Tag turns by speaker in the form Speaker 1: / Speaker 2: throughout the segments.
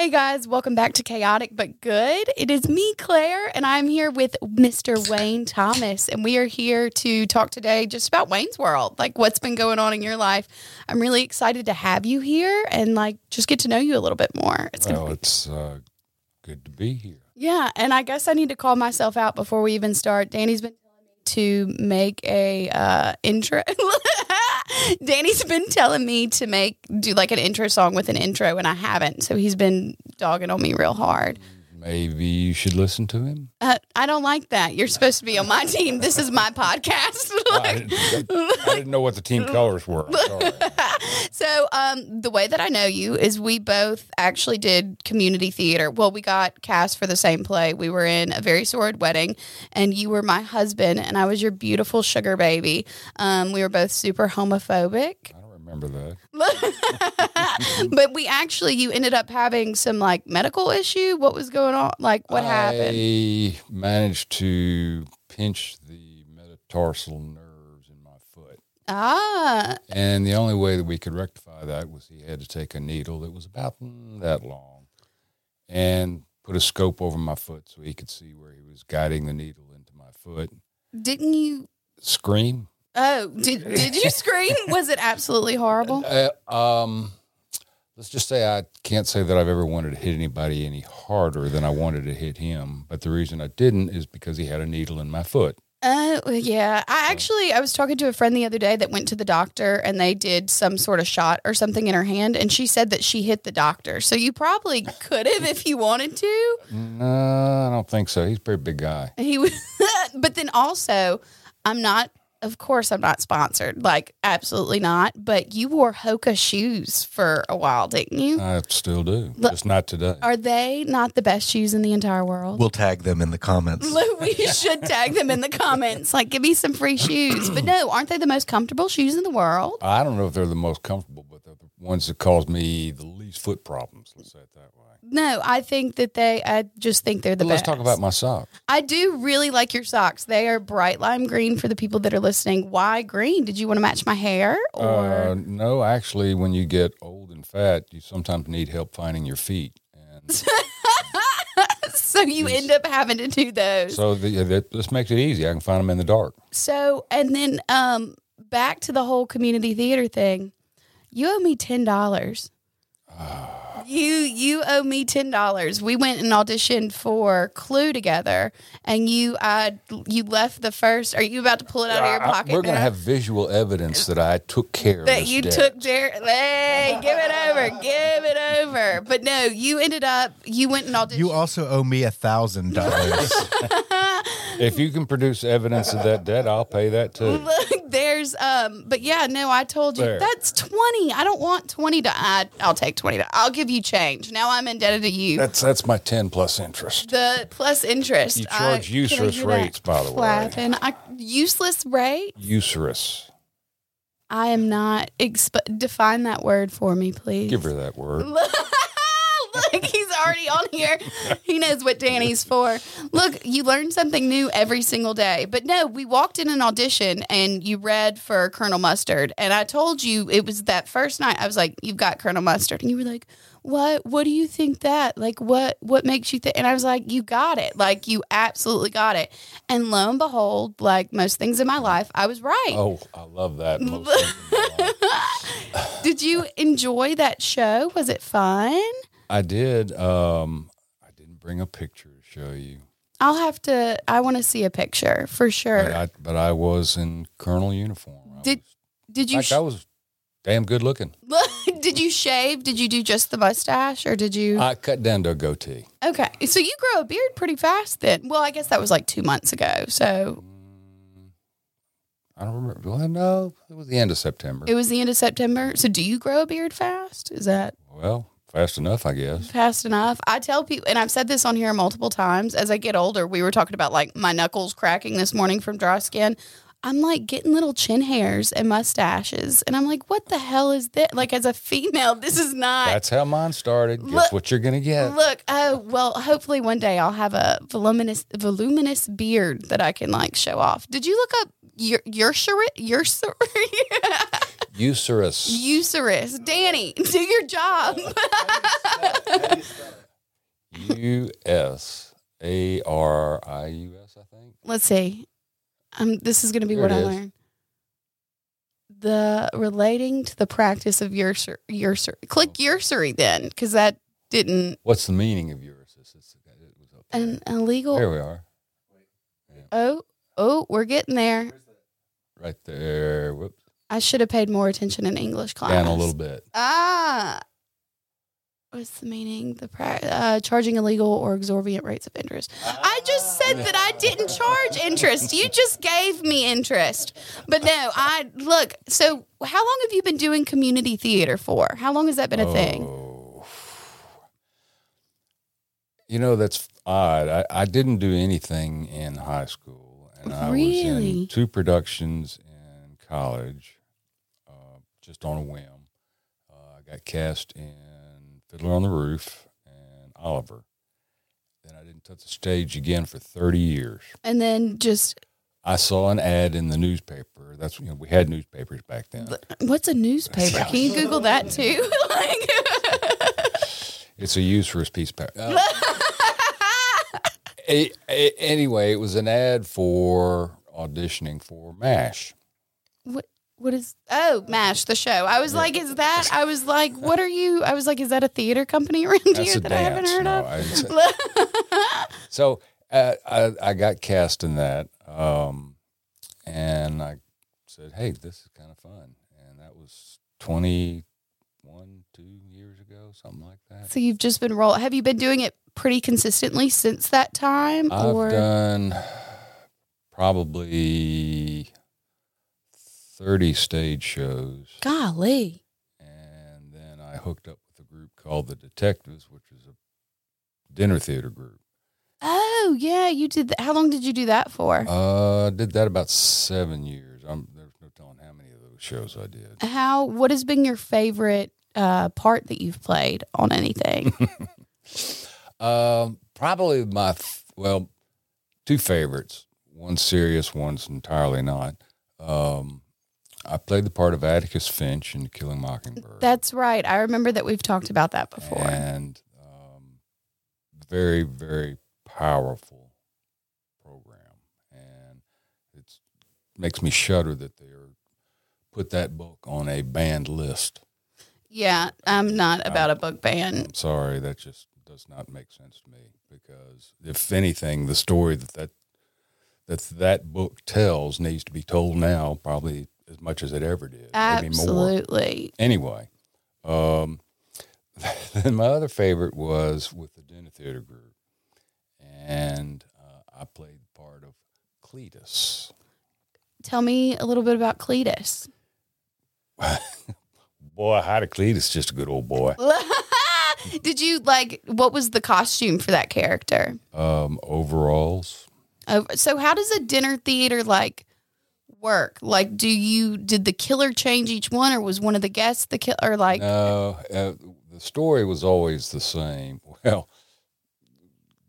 Speaker 1: Hey guys, welcome back to Chaotic But Good. It is me, Claire, and I'm here with Mr. Wayne Thomas, and we are here to talk today just about Wayne's World, like what's been going on in your life. I'm really excited to have you here and like just get to know you a little bit more. It's
Speaker 2: Well,
Speaker 1: be-
Speaker 2: it's uh, good to be here.
Speaker 1: yeah, and I guess I need to call myself out before we even start. Danny's been telling me to make a uh, intro. Danny's been telling me to make do like an intro song with an intro, and I haven't. So he's been dogging on me real hard.
Speaker 2: Maybe you should listen to him.
Speaker 1: Uh, I don't like that. You're supposed to be on my team. This is my podcast.
Speaker 2: I
Speaker 1: Like-
Speaker 2: didn't, I didn't know what the team colors were.
Speaker 1: So, um, the way that I know you is we both actually did community theater. Well, we got cast for the same play. We were in a very sordid wedding, and you were my husband, and I was your beautiful sugar baby. Um, we were both super homophobic,
Speaker 2: I remember that.
Speaker 1: but we actually you ended up having some like medical issue. What was going on? Like what happened?
Speaker 2: I managed to pinch the metatarsal nerves in my foot.
Speaker 1: Ah,
Speaker 2: And the only way that we could rectify that was he had to take a needle that was about mm, that long and put a scope over my foot so he could see where he was guiding the needle into my foot.
Speaker 1: didn't you?
Speaker 2: Scream.
Speaker 1: Oh, did did you scream? Was it absolutely horrible?
Speaker 2: Uh, um, let's just say I can't say that I've ever wanted to hit anybody any harder than I wanted to hit him. But the reason I didn't is because he had a needle in my foot.
Speaker 1: Oh yeah, I actually I was talking to a friend the other day that went to the doctor and they did some sort of shot or something in her hand and she said that she hit the doctor. So you probably could have if you wanted to.
Speaker 2: No, I don't think so. He's a pretty big guy.
Speaker 1: He was, but then also, I'm not. Of course, I'm not sponsored. Like absolutely not. But you wore Hoka shoes for a while, didn't you?
Speaker 2: I still do,
Speaker 1: Look-
Speaker 2: just not today.
Speaker 1: Are they not the best shoes in the entire world?
Speaker 3: We'll tag them in the comments.
Speaker 1: we should tag them in the comments. Like, give me some free shoes. But no, aren't they the most comfortable shoes in the world?
Speaker 2: I don't know if they're the most comfortable, but they're the ones that cause me the least foot problems. Let's say it that way.
Speaker 1: No, I think that they. I just think they're the
Speaker 2: But let's talk about my socks.
Speaker 1: I do really like your socks. They are bright lime green for the people that are listening. Why green? Did you want to match my hair or?
Speaker 2: Uh, no, actually, when you get old and fat, you sometimes need help finding your feet. And
Speaker 1: so you end up having to do those.
Speaker 2: so the, that, this makes it easy. I can find them in the dark.
Speaker 1: So and then um back to the whole community theater thing. You owe me ten dollars. You you owe me ten dollars. We went and auditioned for Clue together, and you uh you left the first. Are you about to pull it out of your
Speaker 2: I-
Speaker 1: pocket?
Speaker 2: we're going to have visual evidence that I took care of
Speaker 1: that you
Speaker 2: debt.
Speaker 1: took Jer Hey, give it over, give it over. But no, you ended up. You went and auditioned.
Speaker 3: You also owe me a thousand dollars.
Speaker 2: If you can produce evidence of that debt, I'll pay that too.
Speaker 1: Look, there's um, but yeah, no, I told you
Speaker 2: There.
Speaker 1: that's twenty. I don't want twenty to. I, I'll take twenty. To, I'll give you change. Now I'm indebted to you.
Speaker 2: That's that's my ten plus interest.
Speaker 1: the plus interest.
Speaker 2: You charge
Speaker 1: can I
Speaker 2: useless
Speaker 1: hear that
Speaker 2: rates, by the way.
Speaker 1: clapping? I, useless rate.
Speaker 2: Usurous.
Speaker 1: I am not. Exp- define that word for me, please.
Speaker 2: Give her that word.
Speaker 1: Look, he's already on here. He knows what Danny's for. Look, you learn something new every single day. But no, we walked in an audition and you read for Colonel Mustard. And I told you it was that first night. I was like, You've got Colonel Mustard. And you were like, What? What do you think that? Like, what what makes you think? And I was like, You got it. Like, you absolutely got it. And lo and behold, like most things in my life, I was right.
Speaker 2: Oh, I love that. Most things in my life.
Speaker 1: Did you enjoy that show? Was it fun?
Speaker 2: I did. Um, I didn't bring a picture to show you,
Speaker 1: I'll have to. I want to see a picture for sure.
Speaker 2: but I, but I was in colonel uniform. I
Speaker 1: Did-
Speaker 2: was,
Speaker 1: did you
Speaker 2: fact, I was damn good looking.
Speaker 1: did you shave? Did you do just the mustache, or did you?
Speaker 2: I cut down to a goatee.
Speaker 1: okay, so you grow a beard pretty fast then. Well, I guess that was like two months ago. So
Speaker 2: I don't remember. Well, no, it was the end of September.
Speaker 1: it was the end of September. So do you grow a beard fast? Is that
Speaker 2: well, fast enough, I guess.
Speaker 1: fast enough? I tell people, and I've said this on here multiple times. As I get older, we were talking about like my knuckles cracking this morning from dry skin. I'm like getting little chin hairs and mustaches, and I'm like, what the hell is this? Like as a female, this is not.
Speaker 2: That's how mine started. Guess
Speaker 1: Look-
Speaker 2: what you're gonna get?
Speaker 1: Look, oh well. Hopefully, one day I'll have a voluminous, voluminous beard that I can like show off. Did you look up your your your
Speaker 2: Usurous.
Speaker 1: Usurous, Danny, do your job.
Speaker 2: U S A R I U S, I think.
Speaker 1: Let's see. Um, this is going to be
Speaker 2: Here
Speaker 1: what I
Speaker 2: is.
Speaker 1: learned. The relating to the practice of usury. usury. Click usury then, because that didn't
Speaker 2: What's the meaning of yours? It's, it's, it was up there.
Speaker 1: an illegal.
Speaker 2: Here we are.
Speaker 1: Oh, oh, we're getting there.
Speaker 2: Right there. Whoops.
Speaker 1: I should have paid more attention in English class.
Speaker 2: Down a little bit.
Speaker 1: Ah. What's the meaning? The pra- uh, charging illegal or exorbitant rates of interest. I just said that I didn't charge interest. You just gave me interest. But no, I look. So, how long have you been doing community theater for? How long has that been a thing?
Speaker 2: Oh. You know, that's odd. I, I didn't do anything in high school, and I was in two productions in college, just on a whim. Uh, I got cast in Fiddler on the Roof and Oliver. Then I didn't touch the stage again for 30 years.
Speaker 1: And then just
Speaker 2: I saw an ad in the newspaper. That's you know we had newspapers back then.
Speaker 1: what's a newspaper? Can you Google that too? like,
Speaker 2: It's a useful piece of paper. Uh, a- anyway, it was an ad for auditioning for MASH.
Speaker 1: what? What is? Oh, Mash the show. I was like, is that? I was like, what are you? I was like, is that a theater company around
Speaker 2: That's
Speaker 1: here that I haven't heard
Speaker 2: No,
Speaker 1: of?
Speaker 2: So uh, I, I got cast in that, um, and I said, "Hey, this is kind of fun." And that was twenty one, two years ago, something like that.
Speaker 1: So you've just been roll. Have you been doing it pretty consistently since that time,
Speaker 2: I've
Speaker 1: or
Speaker 2: done probably thirty stage shows.
Speaker 1: golly?
Speaker 2: and then I hooked up with a group called the Detectives, which is a dinner theater group.
Speaker 1: Oh yeah, you did. That. How long did you do that for?
Speaker 2: Uh, did that about seven years. I'm there's no telling how many of those shows I did.
Speaker 1: How? What has been your favorite uh, part that you've played on anything?
Speaker 2: Um, probably my f- well, two favorites. One's serious, one's entirely not. Um, I played the part of Atticus Finch in Killing Mockingbird.
Speaker 1: That's right. I remember that we've talked about that before.
Speaker 2: and um, very very powerful program and it makes me shudder that they're put that book on a banned list
Speaker 1: Yeah, I'm not about a book ban.
Speaker 2: i'm sorry that just does not make sense to me because if anything the story that that that, that book tells needs to be told now probably as much as it ever did
Speaker 1: Absolutely.
Speaker 2: anyway, um, then my other favorite was with the dinner theater group, and uh, I played the part of Cletus.
Speaker 1: Tell me a little bit about Cletus.
Speaker 2: Boy, how did Cletus? Just a good old boy.
Speaker 1: Did you like what was the costume for that character?
Speaker 2: Um, overalls.
Speaker 1: Oh, so how does a dinner theater like work? Like, do you did the killer change each one, or was one of the guests the killer? Or like,
Speaker 2: No, uh, the story was always the same. Well,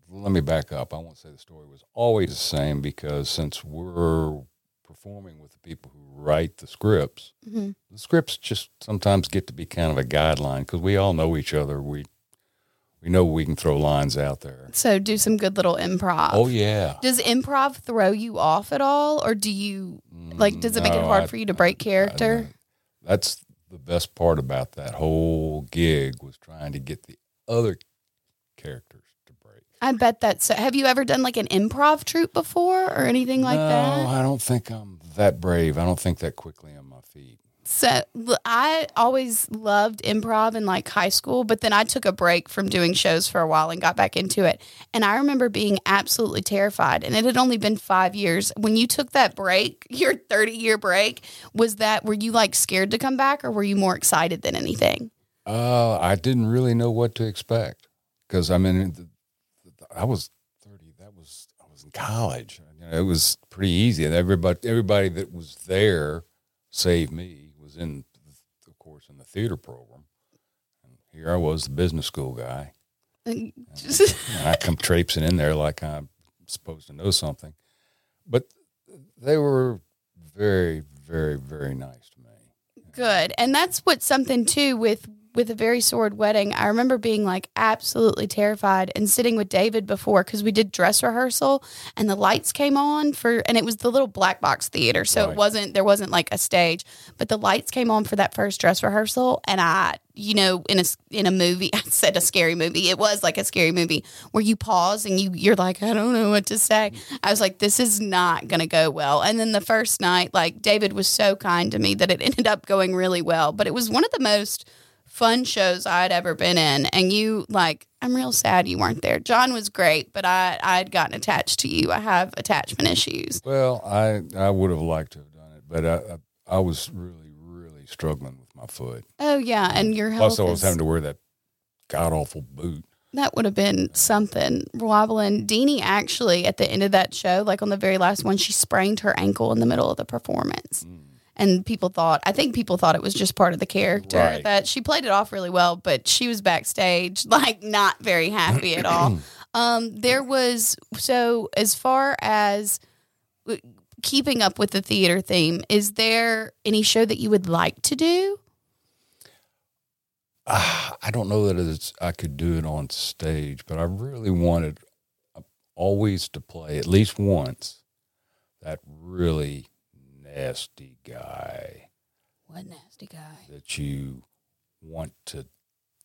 Speaker 2: let me back up. I won't say the story was always the same because since we're performing with the people who write the scripts,
Speaker 1: Mhm.
Speaker 2: the scripts just sometimes get to be kind of a guideline because we all know each other. We we know we can throw lines out there.
Speaker 1: so do some good little improv.
Speaker 2: Oh yeah,
Speaker 1: Does improv throw you off at all, or do you like? Does it make it hard
Speaker 2: I-
Speaker 1: for you to break character?
Speaker 2: that's the best part about that whole gig was trying to get the other characters to break.
Speaker 1: I bet that's. So, have you ever done like an improv troupe before, or anything like
Speaker 2: no,
Speaker 1: that?
Speaker 2: I don't think I'm that brave. I don't think that quickly on my feet.
Speaker 1: So I always loved improv in like high school, but then I took a break from doing shows for a while and got back into it. And I remember being absolutely terrified. And it had only been five years. When you took that break, your 30 year break, was that, were you like scared to come back or were you more excited than anything?
Speaker 2: Uh, I didn't really know what to expect because I mean, I was thirty. That was I was in college. You know, it was pretty easy. And everybody, everybody that was there, save me, was in, of course, in the theater program. And here I was, the business school guy. Uh, and I come traipsing in there like I'm supposed to know something. But they were very, very, very nice to me.
Speaker 1: Good. And that's what something too with with a very sordid wedding, I remember being like absolutely terrified and sitting with David before because we did dress rehearsal and the lights came on for, and it was the little black box theater. So
Speaker 2: Right.
Speaker 1: it wasn't, there wasn't like a stage, but the lights came on for that first dress rehearsal. And I, you know, in a, in a movie, I said a scary movie. It was like a scary movie where you pause and you, you're like, I don't know what to say. I was like, this is not going to go well. And then the first night, like David was so kind to me that it ended up going really well. But it was one of the most fun shows I'd ever been in. And you, like, I'm real sad you weren't there. John was great, but I, I'd gotten attached to you. I have attachment issues.
Speaker 2: Well, I I would have liked to have done it, but I I, I was really really struggling with my foot.
Speaker 1: Oh, yeah. And your health.
Speaker 2: Plus, I was
Speaker 1: is-
Speaker 2: having to wear that god awful boot.
Speaker 1: That would have been something. Wobbling. Deanie actually, at the end of that show, like on the very last one, she sprained her ankle in the middle of the performance. Mm. And people thought, I think people thought it was just part of the character
Speaker 2: Right.
Speaker 1: that she played it off really well, but she was backstage, like not very happy at all. Um, there was, so as far as keeping up with the theater theme, is there any show that you would like to do?
Speaker 2: Ah, I don't know that it's, I could do it on stage, but I really wanted uh, always to play at least once that really nasty guy
Speaker 1: What nasty guy.
Speaker 2: that you want to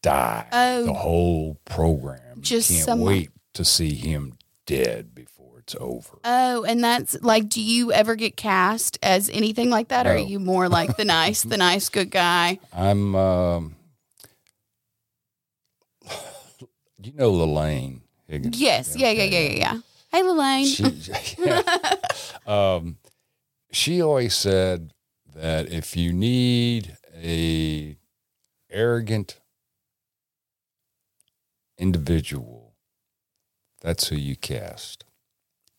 Speaker 2: die
Speaker 1: Oh.
Speaker 2: the whole program.
Speaker 1: Just
Speaker 2: you can't
Speaker 1: someone-
Speaker 2: wait to see him dead before it's over.
Speaker 1: Oh, and that's like, do you ever get cast as anything like that, or are you more like the nice, the nice, good guy?
Speaker 2: I'm, um, you know, Lelaine Higgins.
Speaker 1: Yes, yeah, yeah, yeah, yeah, yeah. Hey, Lelaine.
Speaker 2: She, yeah. um, she always said that if you need a arrogant individual, that's who you cast.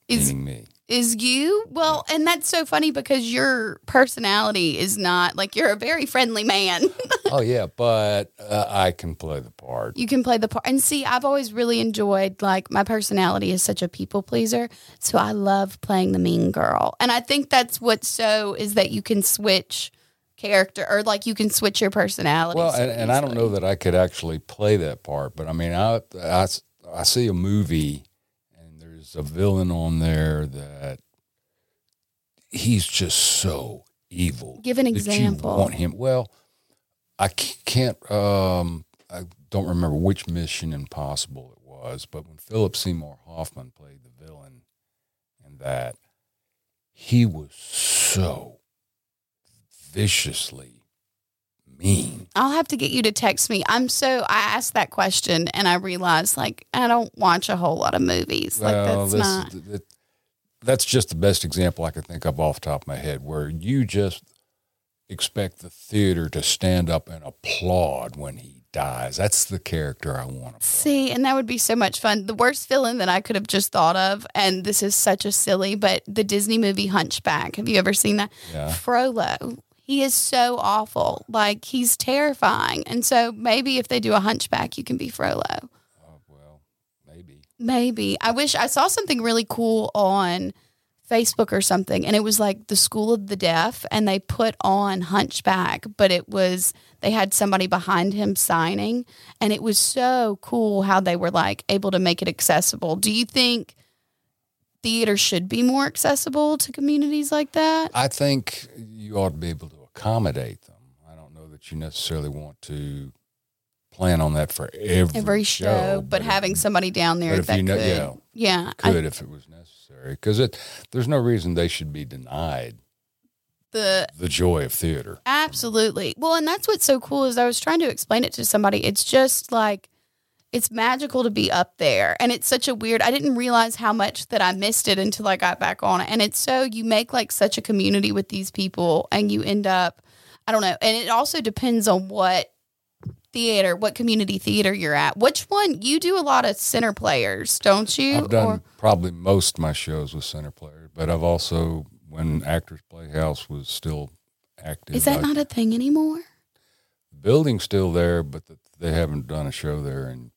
Speaker 1: is
Speaker 2: meaning me.
Speaker 1: Is you well, and that's so funny because your personality is not like you're a very friendly man.
Speaker 2: oh yeah, but uh, I can play the part.
Speaker 1: you can play the part, and see, I've always really enjoyed like my personality is such a people pleaser, so I love playing the mean girl, and I think that's what's so is that you can switch character or like you can switch your personality.
Speaker 2: Well,
Speaker 1: so
Speaker 2: and, and I don't know that I could actually play that part, but I mean, I I see a movie a villain on there that he's just so evil.
Speaker 1: Give an example.
Speaker 2: You want him? Well, I can't. Um, I don't remember which Mission Impossible it was, but when Philip Seymour Hoffman played the villain in that, he was so viciously mean.
Speaker 1: I'll have to get you to text me. I'm so I asked that question and I realized like I don't watch a whole lot of movies. Like that's
Speaker 2: this-
Speaker 1: not
Speaker 2: th- that's just the best example I could think of off the top of my head, where you just expect the theater to stand up and applaud when he dies. That's the character I want to.
Speaker 1: See, and that would be so much fun. The worst villain that I could have just thought of, and this is such a silly, but the Disney movie Hunchback. Have you ever seen that?
Speaker 2: Yeah.
Speaker 1: Frollo. He is so awful. Like he's terrifying. And so maybe if they do a hunchback, you can be Frollo.
Speaker 2: Oh, well, maybe.
Speaker 1: Maybe. I wish I saw something really cool on Facebook or something, and it was like the School of the Deaf, and they put on Hunchback, but it was they had somebody behind him signing, and it was so cool how they were like able to make it accessible. Do you think theater should be more accessible to communities like that?
Speaker 2: I think you ought to be able to accommodate them. I don't know that you necessarily want to plan on that for every,
Speaker 1: Every show, but,
Speaker 2: if-
Speaker 1: having somebody down there
Speaker 2: if
Speaker 1: that
Speaker 2: you know-
Speaker 1: could,
Speaker 2: yeah,
Speaker 1: yeah, I-
Speaker 2: could if it was necessary, because it there's no reason they should be denied
Speaker 1: the
Speaker 2: the joy of theater.
Speaker 1: Absolutely. Well, and that's what's so cool is I was trying to explain it to somebody. It's just like it's magical to be up there. And it's such a weird I didn't realize how much that I missed it until I got back on it. And it's so you make like such a community with these people and you end up I don't know. And it also depends on what theater, what community theater you're at. Which one you do a lot of center players, don't you?
Speaker 2: I've done
Speaker 1: Or
Speaker 2: probably most of my shows with center players, but I've also when Actors Playhouse was still active.
Speaker 1: is that
Speaker 2: I-
Speaker 1: not a thing anymore?
Speaker 2: the building's still there, but the, they haven't done a show there in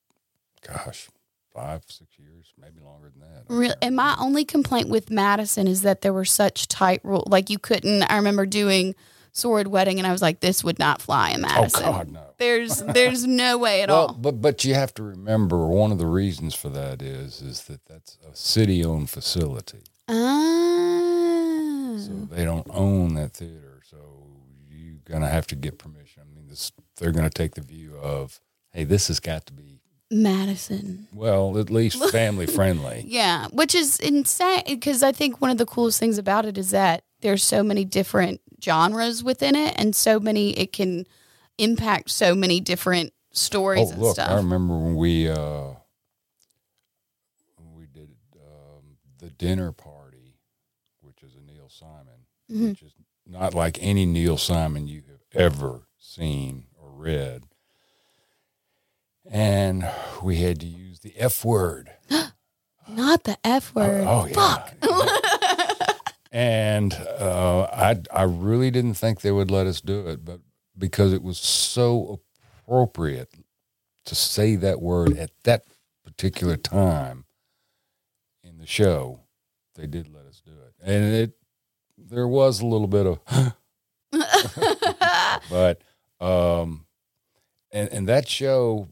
Speaker 2: gosh five six years, maybe longer than that.
Speaker 1: Real, and my only complaint with Madison is that there were such tight rules. Like you couldn't. I remember doing Sordid Wedding, and I was like, this would not fly in Madison.
Speaker 2: Oh
Speaker 1: Madison.
Speaker 2: God, no.
Speaker 1: There's there's no way at
Speaker 2: Well,
Speaker 1: all.
Speaker 2: but but you have to remember one of the reasons for that is is that that's a city-owned facility,
Speaker 1: Ah.
Speaker 2: so they don't own that theater. So you're gonna have to get permission. I mean, this, they're gonna take the view of, hey, this has got to be
Speaker 1: Madison.
Speaker 2: well, at least family friendly.
Speaker 1: Yeah, which is insane because I think one of the coolest things about it is that there's so many different genres within it, and so many it can impact so many different stories
Speaker 2: Oh,
Speaker 1: and
Speaker 2: look, I remember when we uh, when we did um, the dinner party, which is a Neil Simon,
Speaker 1: Mhm.
Speaker 2: which is not like any Neil Simon you have ever seen or read. And we had to use the F word.
Speaker 1: Not the F word.
Speaker 2: Oh, yeah.
Speaker 1: Fuck.
Speaker 2: and uh, I I really didn't think they would let us do it, but because it was so appropriate to say that word at that particular time in the show, they did let us do it, and it there was a little bit of, but um, and and that show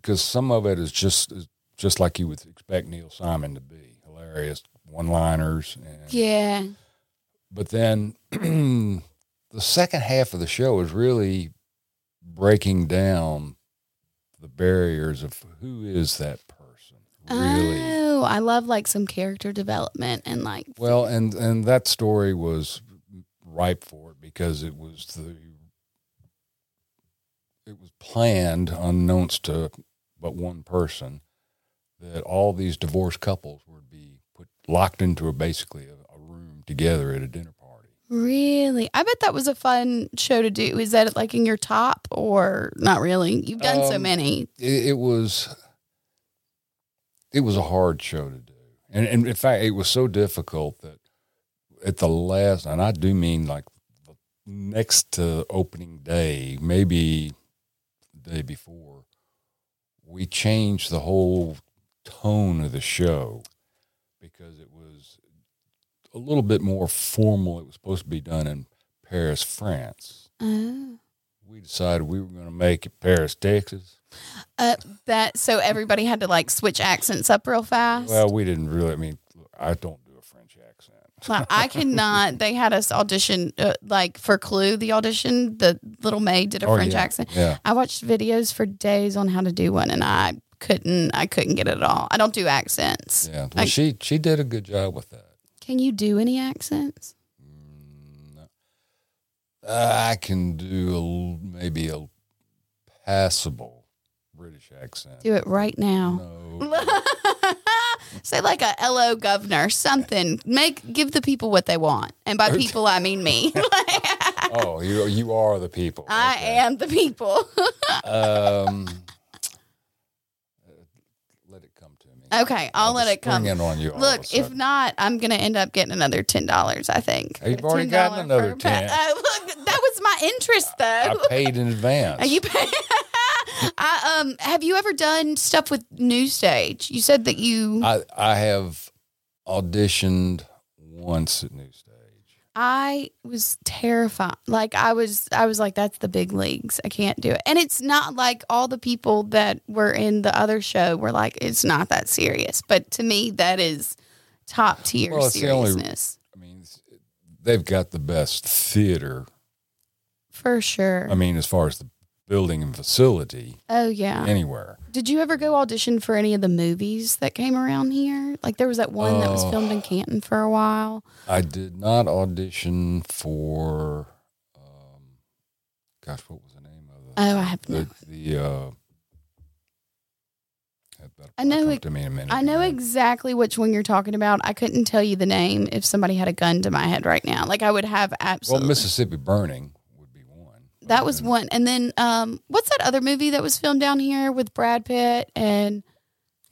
Speaker 2: because some of it is just just like you would expect Neil Simon to be hilarious one liners and
Speaker 1: yeah.
Speaker 2: but then the second half of the show is really breaking down the barriers of who is that person really
Speaker 1: Oh, I love like some character development and like
Speaker 2: well and and that story was ripe for it because it was the it was planned unknowns to but one person that all these divorced couples would be put locked into a basically a, a room together at a dinner party
Speaker 1: really. I bet that was a fun show to do. Is that like in your top or not really? You've done so
Speaker 2: Um,
Speaker 1: many.
Speaker 2: it, it was it was a hard show to do and, and in fact it was so difficult that at the last and i do mean like the next to opening day maybe day before we changed the whole tone of the show because it was a little bit more formal it was supposed to be done in paris france
Speaker 1: Oh.
Speaker 2: we decided we were going to make it paris texas
Speaker 1: Uh, that so everybody had to like switch accents up real fast.
Speaker 2: Well, we didn't really. I mean, I don't do a French
Speaker 1: I cannot. They had us audition uh, like for Clue. The audition, the little maid did a
Speaker 2: Oh,
Speaker 1: French
Speaker 2: yeah.
Speaker 1: accent.
Speaker 2: Yeah.
Speaker 1: I watched videos for days on how to do one, and I couldn't. I couldn't get it at all. I don't do accents.
Speaker 2: Yeah. Well,
Speaker 1: I-
Speaker 2: she she did a good job with that.
Speaker 1: Can you do any accents?
Speaker 2: Mm, no. Uh, I can do a, maybe a passable British accent.
Speaker 1: Do it right now.
Speaker 2: No.
Speaker 1: Say like a "Hello, governor," something. Make give the people what they want, and by people I mean me.
Speaker 2: oh, you you are the people.
Speaker 1: I
Speaker 2: Okay.
Speaker 1: am the people.
Speaker 2: Um, uh, let it come to me.
Speaker 1: okay, I'll, let it come.
Speaker 2: in on you. all of a
Speaker 1: Look, if not, I'm gonna end up getting another ten dollars. I think.
Speaker 2: You've already gotten another 10.
Speaker 1: Uh, look, that was my interest, though.
Speaker 2: I paid in advance.
Speaker 1: Are you pay- I um have you ever done stuff with New Stage? You said that you
Speaker 2: I I have auditioned once at New Stage.
Speaker 1: I was terrified. Like I was I was like that's the big leagues. I can't do it. And it's not like all the people that were in the other show were like it's not that serious. But to me that is top tier
Speaker 2: Well, the only-
Speaker 1: seriousness.
Speaker 2: I mean, they've got the best theater.
Speaker 1: For sure.
Speaker 2: I mean, as far as the building and facility
Speaker 1: oh yeah.
Speaker 2: anywhere.
Speaker 1: Did you ever go audition for any of the movies that came around here? Like there was that one that was
Speaker 2: Oh.
Speaker 1: filmed in Canton for a while.
Speaker 2: I did not audition for. Um, gosh, what was the name of it
Speaker 1: Oh, I have no.
Speaker 2: the the. Uh,
Speaker 1: I know it-
Speaker 2: to me in a minute.
Speaker 1: I know exactly which one you're talking about. I couldn't tell you the name if somebody had a gun to my head right now. Like I would have absolutely. Well.
Speaker 2: Mississippi Burning would be one.
Speaker 1: That was one. And then um, what's that other movie that was filmed down here with Brad Pitt and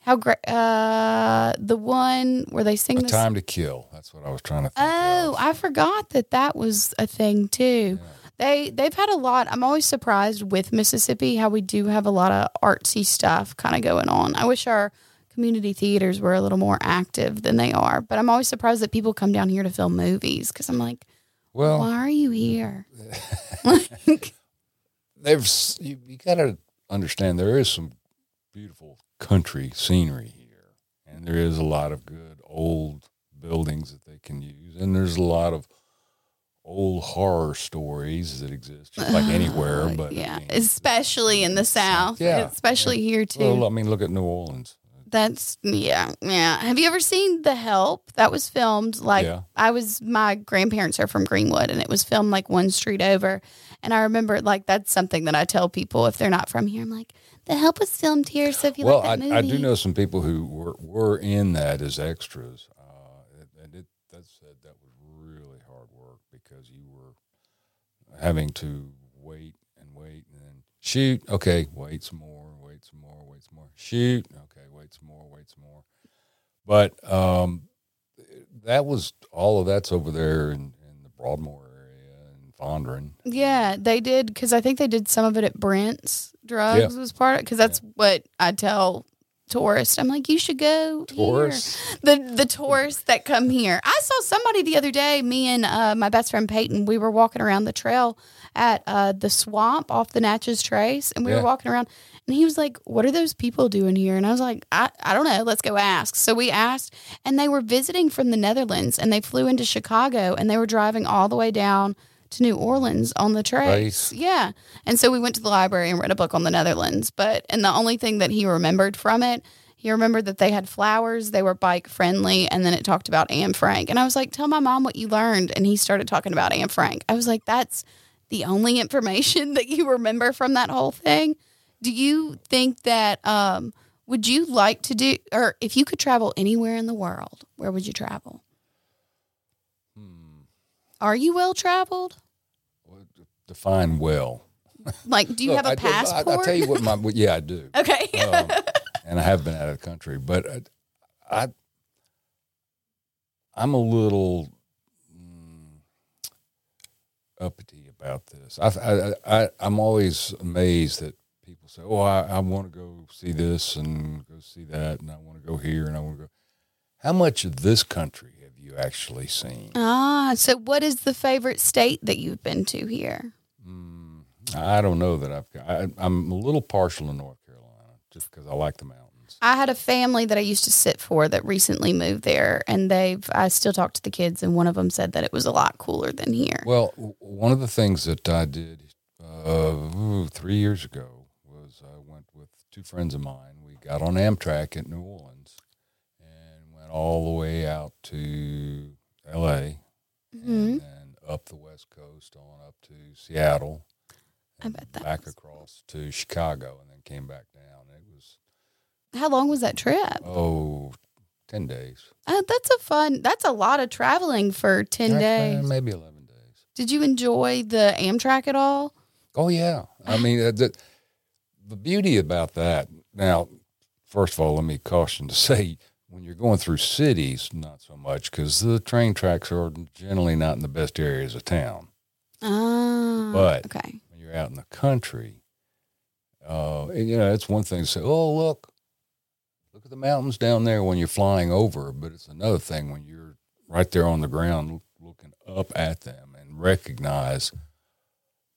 Speaker 1: how great? Uh, the one where they sing
Speaker 2: A
Speaker 1: this.
Speaker 2: Time to Kill. That's what I was trying to think.
Speaker 1: Oh,
Speaker 2: of.
Speaker 1: I forgot that that was a thing too.
Speaker 2: Yeah.
Speaker 1: They they've had a lot. I'm always surprised with Mississippi how we do have a lot of artsy stuff kind of going on. I wish our community theaters were a little more active than they are, but I'm always surprised that people come down here to film movies because I'm like,
Speaker 2: Well,
Speaker 1: Why are you here?
Speaker 2: there's you, you got to understand there is some beautiful country scenery here, and there is a lot of good old buildings that they can use, and there's a lot of old horror stories that exist, just like uh, anywhere. But I
Speaker 1: yeah,
Speaker 2: mean,
Speaker 1: especially in the South.
Speaker 2: Yeah,
Speaker 1: especially here too.
Speaker 2: well, I mean, look at New Orleans.
Speaker 1: That's yeah, yeah. Have you ever seen The Help? That was filmed like
Speaker 2: Yeah.
Speaker 1: I was. My grandparents are from Greenwood, and it was filmed like one street over. And I remember like that's something that I tell people if they're not from here. I'm like, The Help was filmed here, so if you
Speaker 2: well,
Speaker 1: like that movie,
Speaker 2: I, I do know some people who were were in that as extras, uh, and- it, that said that was really hard work because you were having to wait and wait and then shoot. Okay, wait some more, wait some more, wait some more. Shoot. Okay, wait some more, wait some more. But um, that was all of that's over there in, in the Broadmoor area and Fondren.
Speaker 1: Yeah, they did because I think they did some of it at Brent's Drugs was part of because that's what I tell tourists. I'm like, you should go here. The the tourists that come here. I saw somebody the other day. Me and uh, my best friend Peyton. We were walking around the trail at uh, the swamp off the Natchez Trace, and we
Speaker 2: Yeah.
Speaker 1: were walking around. And he was like, "What are those people doing here?" And I was like, "I I don't know. Let's go ask." So we asked, and they were visiting from the Netherlands, and they flew into Chicago, and they were driving all the way down to New Orleans on the trace.
Speaker 2: Trace.
Speaker 1: Yeah. And so we went to the library and read a book on the Netherlands. But and the only thing that he remembered from it, he remembered that they had flowers, they were bike friendly, and then it talked about Anne Frank. And I was like, "Tell my mom what you learned." And he started talking about Anne Frank. I was like, "That's the only information that you remember from that whole thing." Do you think that um would you like to do or if you could travel anywhere in the world, where would you travel?
Speaker 2: Hmm.
Speaker 1: Are you well traveled?
Speaker 2: Define well.
Speaker 1: Like, do you
Speaker 2: Look,
Speaker 1: have a
Speaker 2: I
Speaker 1: passport?
Speaker 2: I'll tell you what my yeah I do.
Speaker 1: okay.
Speaker 2: um, and I have been out of the country, but I, I I'm a little mm, uppity about this. I, I, I I'm always amazed that people say, "Oh, I, I want to go see this and go see that, and I want to go here and I want to go." How much of this country you actually seen?
Speaker 1: Ah, so what is the favorite state that you've been to here?
Speaker 2: Mm, I don't know that I've got. I, I'm a little partial to North Carolina just because I like the mountains.
Speaker 1: I had a family that I used to sit for that recently moved there, and they've. I still talk to the kids, and one of them said that it was a lot cooler than here.
Speaker 2: Well, one of the things that I did uh, ooh, three years ago was I went with two friends of mine. We got on Amtrak at New Orleans all the way out to L.A.
Speaker 1: Mhm.
Speaker 2: and then up the West Coast on up to Seattle.
Speaker 1: I bet that
Speaker 2: back
Speaker 1: was-
Speaker 2: across to Chicago and then came back down. It was
Speaker 1: How long was that trip?
Speaker 2: oh, 10 days.
Speaker 1: Oh, that's a fun. That's a lot of traveling for ten
Speaker 2: Uh,
Speaker 1: days.
Speaker 2: maybe eleven days.
Speaker 1: Did you enjoy the Amtrak at all?
Speaker 2: Oh yeah, I mean uh, the, the beauty about that. Now, first of all, let me caution to say when you're going through cities, not so much because the train tracks are generally not in the best areas of town.
Speaker 1: Ah,
Speaker 2: But-
Speaker 1: okay.
Speaker 2: When you're out in the country, uh, and, you know, it's one thing to say, "Oh, look, look at the mountains down there" when you're flying over, but it's another thing when you're right there on the ground looking up at them and recognize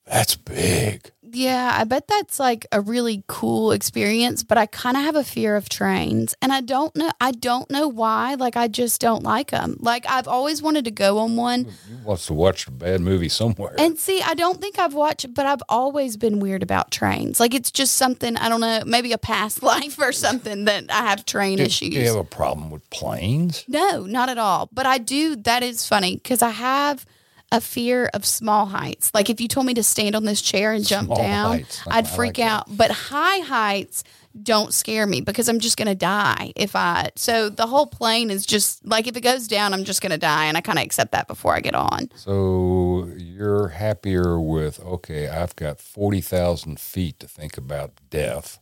Speaker 2: that's big.
Speaker 1: Yeah, I bet that's like a really cool experience, but I kind of have a fear of trains. And I don't know I don't know why, like I just don't like them. Like I've always wanted to go on one.
Speaker 2: You must have watched a bad movie somewhere.
Speaker 1: And see, I don't think I've watched, but I've always been weird about trains. Like it's just something, I don't know, maybe a past life or something that I have train
Speaker 2: do,
Speaker 1: issues.
Speaker 2: do you have a problem with planes?
Speaker 1: No, not at all. But I do. That is funny because I have a fear of small heights. Like if you told me to stand on this chair and jump
Speaker 2: Small
Speaker 1: down, I'd
Speaker 2: like
Speaker 1: freak
Speaker 2: that.
Speaker 1: out. But high heights don't scare me because I'm just going to die if I. So the whole plane is just like if it goes down, I'm just going to die, and I kind of accept that before I get on.
Speaker 2: So you're happier with okay? I've got forty thousand feet to think about death.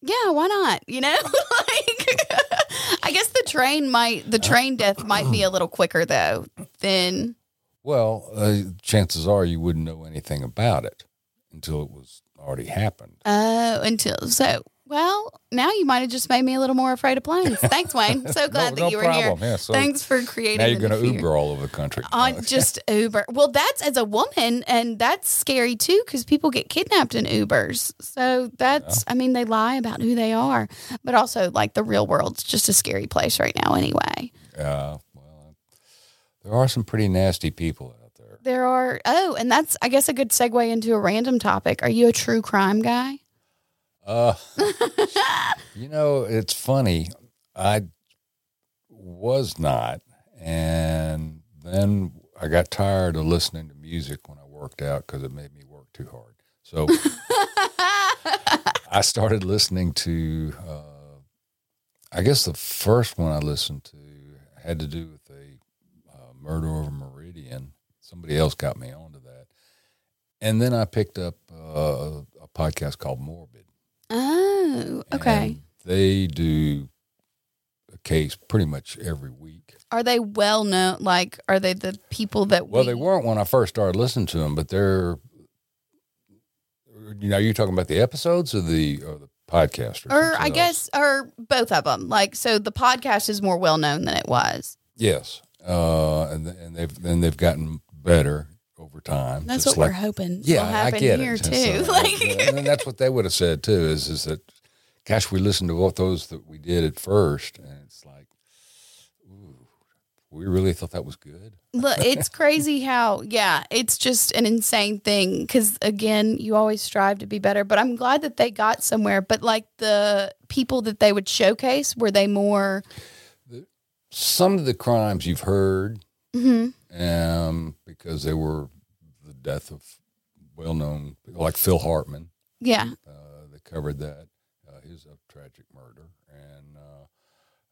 Speaker 1: Yeah, why not? You know, like I guess the train might the train death might be a little quicker though than
Speaker 2: Well, uh, chances are you wouldn't know anything about it until it was already happened.
Speaker 1: uh until so Well, now you might have just made me a little more afraid of planes. Thanks, Wayne. So glad that
Speaker 2: no
Speaker 1: you were
Speaker 2: problem.
Speaker 1: here.
Speaker 2: Yeah, so
Speaker 1: Thanks for creating.
Speaker 2: now you're going to. Uber all over the country.
Speaker 1: on just Uber. Well, that's as a woman, and that's scary too because people get kidnapped in Ubers. So that's, I mean, they lie about who they are, but also like the real world's just a scary place right now. Anyway,
Speaker 2: Uh, there are some pretty nasty people out there.
Speaker 1: there are. Oh, and that's I guess a good segue into a random topic. Are you a true crime guy?
Speaker 2: Uh, you know, it's funny. I was not, and then I got tired of listening to music when I worked out because it made me work too hard. So I started listening to. Uh, I guess the first one I listened to had to do murder over Meridian. Somebody else got me onto that, and then I picked up uh, a podcast called Morbid.
Speaker 1: Oh, okay.
Speaker 2: They do a case pretty much every week.
Speaker 1: Are they well known? Like, are they the people that?
Speaker 2: Well,
Speaker 1: we,
Speaker 2: they weren't when I first started listening to them, but they're. You know, you're talking about the episodes or the or the podcasters.
Speaker 1: Or I guess, or both of them. Like, so the podcast is more well known than it was.
Speaker 2: yes, uh, and and they've and they've gotten better over time.
Speaker 1: That's
Speaker 2: just
Speaker 1: what
Speaker 2: like-
Speaker 1: we're hoping.
Speaker 2: Yeah,
Speaker 1: will
Speaker 2: I get
Speaker 1: here
Speaker 2: it.
Speaker 1: too.
Speaker 2: So,
Speaker 1: like,
Speaker 2: and that's what they would have said too. Is is that, gosh, we listened to what those that we did at first, and it's like, ooh, we really thought that was good.
Speaker 1: Look, it's crazy how, yeah, it's just an insane thing. Because again, you always strive to be better. But I'm glad that they got somewhere. But like the people that they would showcase, were they more?
Speaker 2: Some of the crimes you've heard,
Speaker 1: Mhm.
Speaker 2: um, because they were the death of well-known people like Phil Hartman.
Speaker 1: Yeah,
Speaker 2: Uh, they covered that. Uh, his a tragic murder, and uh,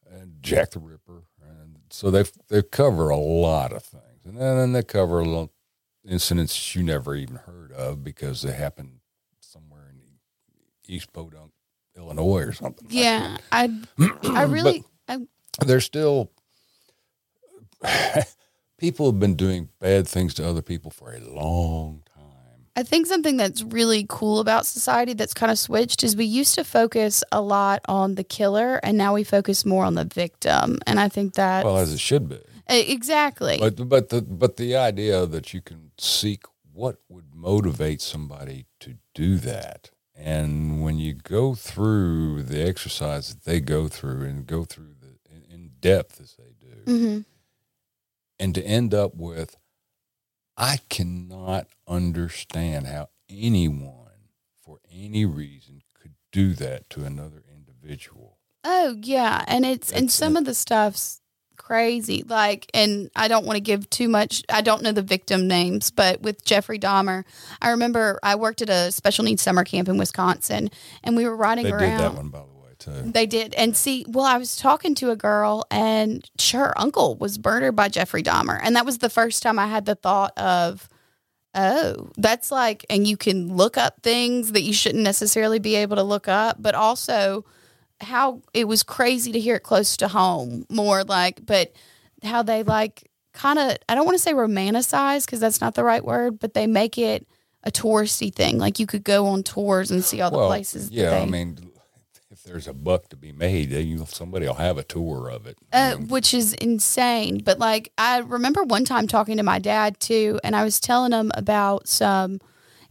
Speaker 2: and Jack the Ripper, and so they they cover a lot of things, and then they cover a little incidents you never even heard of because they happened somewhere in East Podunk, Illinois, or something. like
Speaker 1: yeah. I. I really,
Speaker 2: But there's still people have been doing bad things to other people for a long time.
Speaker 1: I think something that's really cool about society that's kind of switched is we used to focus a lot on the killer, and now we focus more on the victim. And I think that
Speaker 2: Well, as it should be.
Speaker 1: exactly.
Speaker 2: But but the but the idea that you can seek what would motivate somebody to do that, and when you go through the exercise that they go through and go through the in, in depth as they do,
Speaker 1: hmm
Speaker 2: and to end up with, I cannot understand how anyone, for any reason, could do that to another individual.
Speaker 1: Oh yeah, and it's and some
Speaker 2: it.
Speaker 1: of the stuff's crazy. Like, and I don't want to give too much. I don't know the victim names, but with Jeffrey Dahmer, I remember I worked at a special needs summer camp in Wisconsin, and we were riding
Speaker 2: They
Speaker 1: around.
Speaker 2: did that one, by the way, too.
Speaker 1: They did. And see, well, I was talking to a girl and her uncle was murdered by Jeffrey Dahmer. And that was the first time I had the thought of, oh, that's like, and you can look up things that you shouldn't necessarily be able to look up, but also how it was crazy to hear it close to home more like, but how they like kind of, I don't want to say romanticize because that's not the right word, but they make it a touristy thing. Like you could go on tours and see all the
Speaker 2: well,
Speaker 1: places.
Speaker 2: yeah, I mean, there's a buck to be made, then you, somebody will have a tour of it.
Speaker 1: Uh, which is insane. But like, I remember one time talking to my dad too, and I was telling him about some,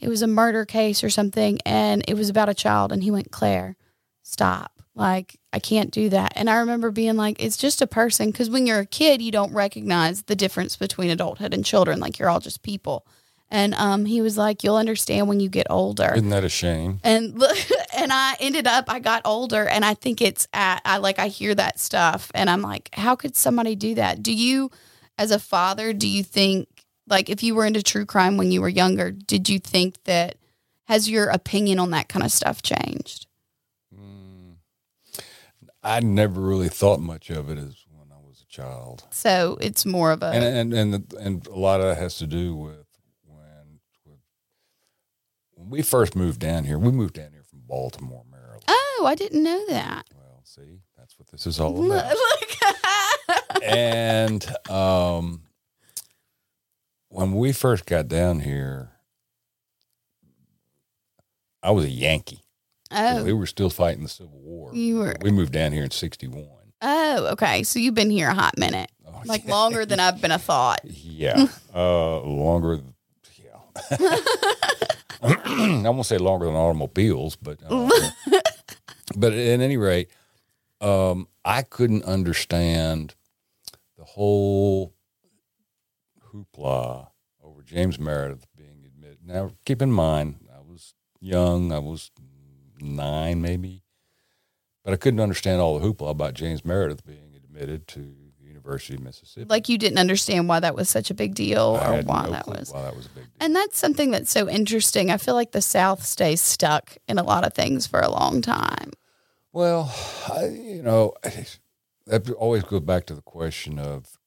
Speaker 1: it was a murder case or something, and it was about a child, and he went, Claire, stop. Like, I can't do that. And I remember being like, it's just a person. Because when you're a kid, you don't recognize the difference between adulthood and children. Like, you're all just people. And um, he was like, you'll understand when you get older
Speaker 2: Isn't that a shame?
Speaker 1: and look, and I ended up I got older and I think it's at I like I hear that stuff and I'm like how could somebody do that? Do you as a father do you think like if you were into true crime when you were younger, did you think that has your opinion on that kind of stuff changed?
Speaker 2: Mm, I never really thought much of it as when I was a child.
Speaker 1: So it's more of a
Speaker 2: and and and and a lot of that has to do with, when we first moved down here. We moved down here from Baltimore, Maryland.
Speaker 1: Oh, I didn't know that.
Speaker 2: Well, see, that's what this is all about.
Speaker 1: look.
Speaker 2: and um, when we first got down here, I was a Yankee.
Speaker 1: Oh.
Speaker 2: We were still fighting the Civil War.
Speaker 1: You were-
Speaker 2: We moved down here in '61.
Speaker 1: Oh, okay. So you've been here a hot minute,
Speaker 2: Oh,
Speaker 1: like longer than I've been a thought.
Speaker 2: Yeah, uh, longer. Yeah, I won't say longer than automobiles, but uh, but at any rate, um, I couldn't understand the whole hoopla over James Meredith being admitted. Now, keep in mind, I was young. I was nine, maybe, but I couldn't understand all the hoopla about James Meredith being admitted to University of Mississippi.
Speaker 1: Like you didn't understand why that was such a big deal
Speaker 2: I
Speaker 1: or why
Speaker 2: no
Speaker 1: that was.
Speaker 2: why that was a big deal.
Speaker 1: And that's something that's so interesting. I feel like the South stays stuck in a lot of things for a long time.
Speaker 2: Well, I, you know, that always goes back to the question of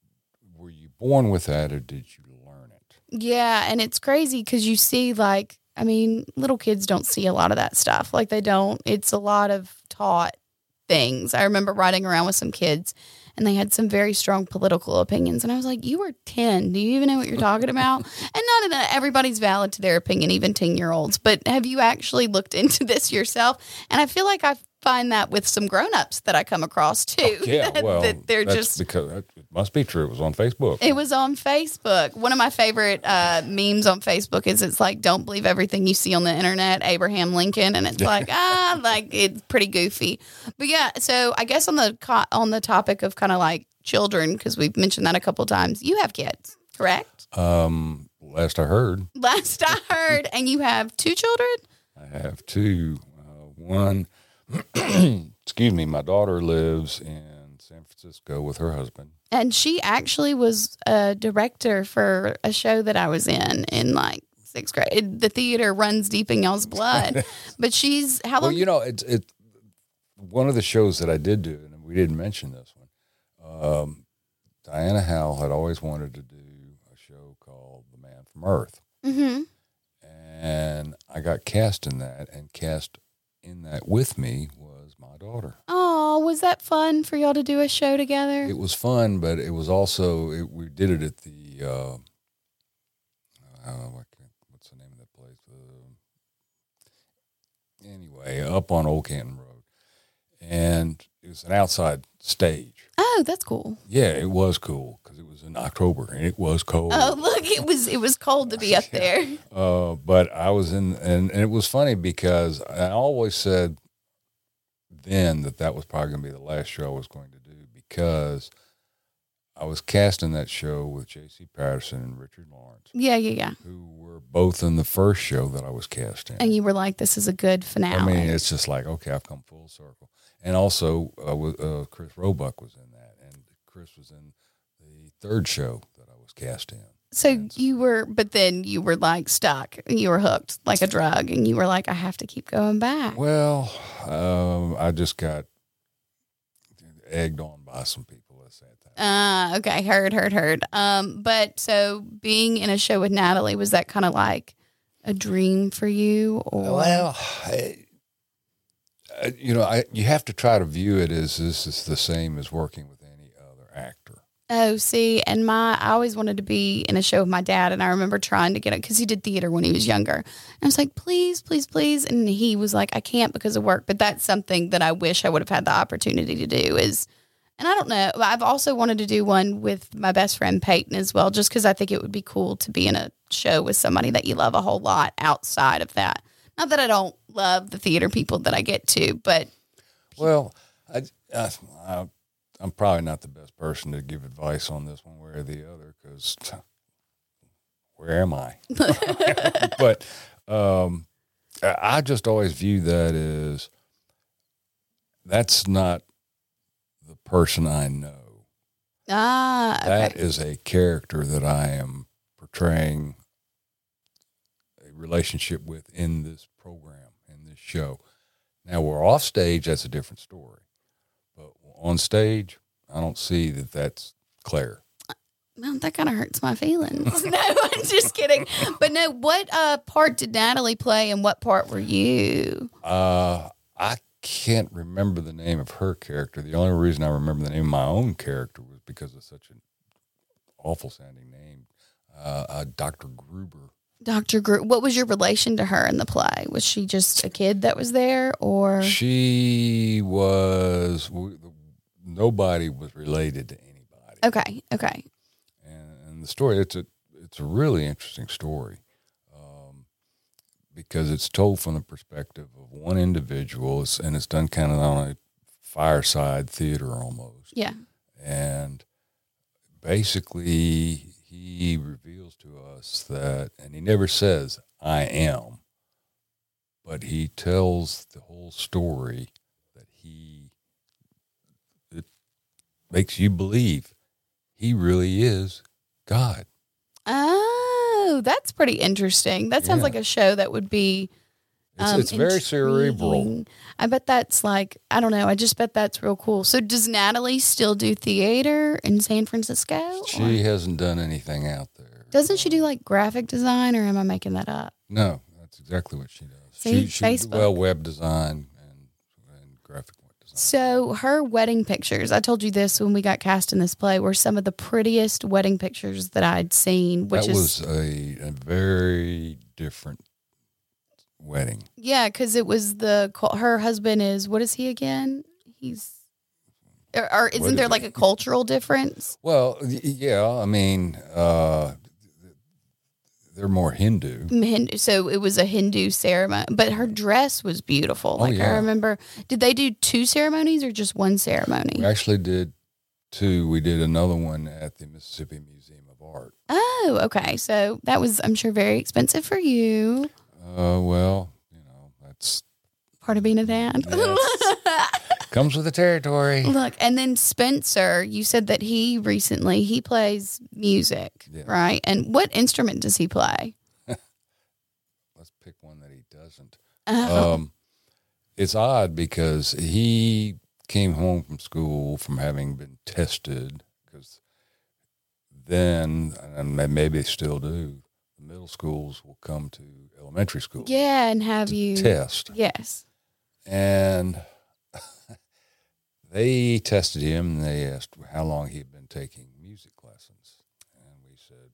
Speaker 2: were you born with that or did you learn it?
Speaker 1: Yeah, and it's crazy because you see, like, I mean, little kids don't see a lot of that stuff. Like, they don't. It's a lot of taught things. I remember riding around with some kids, and they had some very strong political opinions, and I was like, "You are ten. Do you even know what you're talking about?" and not that everybody's valid to their opinion, even ten year olds. But have you actually looked into this yourself? And I feel like I find that with some grown ups that I come across too.
Speaker 2: Yeah,
Speaker 1: that-
Speaker 2: well,
Speaker 1: that they're just
Speaker 2: because it must be true. It was on Facebook.
Speaker 1: it was on Facebook. One of my favorite uh, memes on Facebook is it's like, don't believe everything you see on the internet, Abraham Lincoln. And it's like, ah, like it's pretty goofy. But yeah, so I guess on the co- on the topic of kind of like children, because we've mentioned that a couple times, you have kids, correct?
Speaker 2: um, last I heard,
Speaker 1: Last I heard, and you have two children?
Speaker 2: I have two. Uh, one, excuse me, my daughter lives in San Francisco with her husband.
Speaker 1: And she actually was a director for a show that I was in in like sixth grade. The theater runs deep in y'all's blood. but she's how long?
Speaker 2: Well, you know, it's it. One of the shows that I did do, and we didn't mention this one. Um, Diana Howell had always wanted to do a show called The Man from Earth,
Speaker 1: hmm
Speaker 2: and I got cast in that, and cast in that with me was my daughter.
Speaker 1: Oh, was that fun for y'all to do a show together?
Speaker 2: It was fun, but it was also it, we did it at the uh, uh, what's the name of that place? Uh, anyway, up on Old Canton Road, and it was an outside stage.
Speaker 1: Oh, that's cool.
Speaker 2: Yeah, it was cool because it was in October and it was cold.
Speaker 1: Oh, look, it was it was cold to be up there.
Speaker 2: Uh, but I was in, and, and it was funny because I always said then that that was probably going to be the last show I was going to do because I was casting that show with J.C. Patterson and Richard Lawrence,
Speaker 1: Yeah, yeah, yeah.
Speaker 2: who were both in the first show that I was cast in.
Speaker 1: And you were like, "This is a good finale."
Speaker 2: I mean, it's just like okay, I've come full circle. And also, uh, with, uh, Chris Roebuck was in that, and Chris was in the third show that I was cast in.
Speaker 1: so you were, but then you were like stuck. You were hooked like a drug, and you were like, "I have to keep going back."
Speaker 2: Well, um, I just got egged on by some people. Let's say it that. way.
Speaker 1: Uh, okay, heard, heard, heard. Um, but so being in a show with Natalie was that kind of like a dream for you, or
Speaker 2: Well, I, Uh, you know, I you have to try to view it as this is the same as working with any other actor.
Speaker 1: Oh, see, and my I always wanted to be in a show with my dad, and I remember trying to get it because he did theater when he was younger. And I was like, please, please, please, and he was like, I can't because of work. But that's something that I wish I would have had the opportunity to do. Is, and I don't know. I've also wanted to do one with my best friend Peyton as well, just because I think it would be cool to be in a show with somebody that you love a whole lot outside of that. Not that I don't love the theater people that I get to, but
Speaker 2: Well, I, I, I I'm probably not the best person to give advice on this one way or the other because where am I? but um, I just always view that as that's not the person I know.
Speaker 1: ah, okay.
Speaker 2: That is a character that I am portraying relationship with in this program, in this show. Now we're off stage, that's a different story. But on stage, I don't see that that's Claire.
Speaker 1: Well, that kind of hurts my feelings. no, I'm just kidding. But no, what uh, part did Natalie play and what part were you?
Speaker 2: Uh, I can't remember the name of her character. The only reason I remember the name of my own character was because of such an awful sounding name, uh, uh, Dr. Gruber.
Speaker 1: Dr. Gru. What was your relation to her in the play? Was she just a kid that was there, or
Speaker 2: She was nobody was related to anybody.
Speaker 1: okay, okay,
Speaker 2: and, and the story it's a it's a really interesting story um, because it's told from the perspective of one individual and it's done kind of on a fireside theater almost
Speaker 1: yeah,
Speaker 2: and basically he reveals to us that and he never says i am but he tells the whole story that he it makes you believe he really is god
Speaker 1: Oh, that's pretty interesting. That sounds
Speaker 2: Yeah.
Speaker 1: like a show that would be.
Speaker 2: It's,
Speaker 1: um,
Speaker 2: it's very cerebral.
Speaker 1: I bet that's like I don't know. I just bet that's real cool. So does Natalie still do theater in San Francisco? or-
Speaker 2: She hasn't done anything out there.
Speaker 1: Doesn't she do like graphic design, or am I making that up?
Speaker 2: No, that's exactly what she does.
Speaker 1: See,
Speaker 2: she, she
Speaker 1: Facebook.
Speaker 2: well web design and and graphic design.
Speaker 1: So her wedding pictures, I told you this when we got cast in this play, were some of the prettiest wedding pictures that I'd seen. Which
Speaker 2: that
Speaker 1: is
Speaker 2: was a, a very different wedding.
Speaker 1: yeah, because it was the her husband is what is he again? He's or, or isn't there like a cultural difference?
Speaker 2: Well, yeah, I mean, uh, they're more Hindu.
Speaker 1: Hindu, so it was a Hindu ceremony, but her dress was beautiful.
Speaker 2: Oh,
Speaker 1: Like I remember, did they do two ceremonies or just one ceremony?
Speaker 2: We actually did two. We did another one at the Mississippi Museum of Art.
Speaker 1: Oh, okay. So that was, I'm sure, very expensive for you.
Speaker 2: Uh, well, you know, that's
Speaker 1: Part of being a dad.
Speaker 2: comes with the territory.
Speaker 1: Look, and then Spencer, you said that he recently he plays music,
Speaker 2: Yeah.
Speaker 1: right? And what instrument does he play?
Speaker 2: Let's pick one that he doesn't.
Speaker 1: Oh,
Speaker 2: Um, it's odd because he came home from school from having been tested because then, and maybe they still do, the middle schools will come to elementary school
Speaker 1: yeah, and have you?
Speaker 2: test.
Speaker 1: Yes.
Speaker 2: And they tested him and they asked how long he had been taking music lessons. And we said,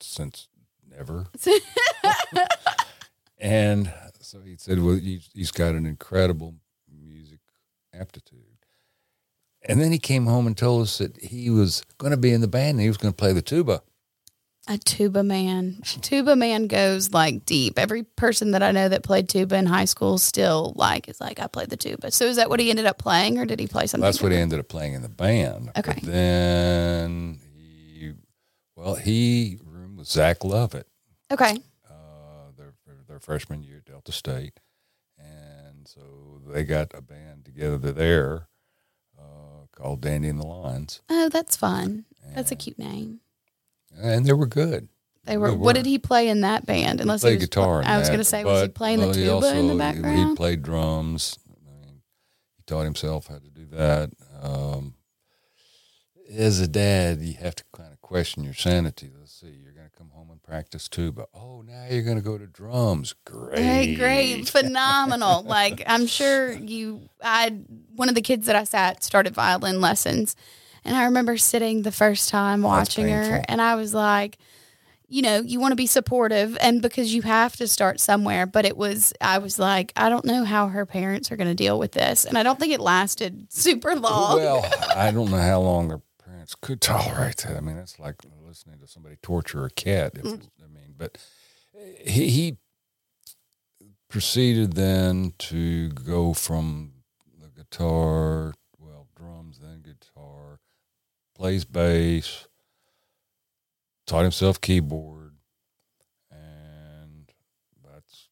Speaker 2: since never. and so he said, well, he's, he's got an incredible music aptitude. And then he came home and told us that he was going to be in the band and he was going to play the tuba.
Speaker 1: A tuba man. Tuba man goes like deep. Every person that I know that played tuba in high school still like is like I played the tuba. So is that what he ended up playing, or did he play something?
Speaker 2: That's what he ended up playing in the band.
Speaker 1: Okay.
Speaker 2: But then he, well, he roomed with Zach Lovett.
Speaker 1: Okay.
Speaker 2: uh, their their freshman year at Delta State, and so they got a band together there uh, called Dandy and the Lines,
Speaker 1: Oh, that's fun. That's a cute name.
Speaker 2: And they were good.
Speaker 1: They were.
Speaker 2: They
Speaker 1: What did he play in that band? Unless
Speaker 2: he played
Speaker 1: he was
Speaker 2: guitar.
Speaker 1: I was going to say, was he playing
Speaker 2: well,
Speaker 1: the
Speaker 2: he
Speaker 1: tuba in the
Speaker 2: also-
Speaker 1: background?
Speaker 2: He played drums. I mean, he taught himself how to do that. Um, as a dad, you have to kind of question your sanity. Let's see, you're going to come home and practice tuba. Oh, now you're going to go to drums. Great,
Speaker 1: Hey, great, phenomenal. like I'm sure you, I one of the kids that I sat started violin lessons, and I remember sitting the first time watching her, and I was like, you know, you want to be supportive, and because you have to start somewhere. But it was, I was like, I don't know how her parents are going to deal with this, and I don't think it lasted super long.
Speaker 2: Well, I don't know how long their parents could tolerate that. I mean, it's like listening to somebody torture a cat. If it's, I mean, but he, he proceeded then to go from the guitar, well, drums, then guitar, plays bass, taught himself keyboard, and that's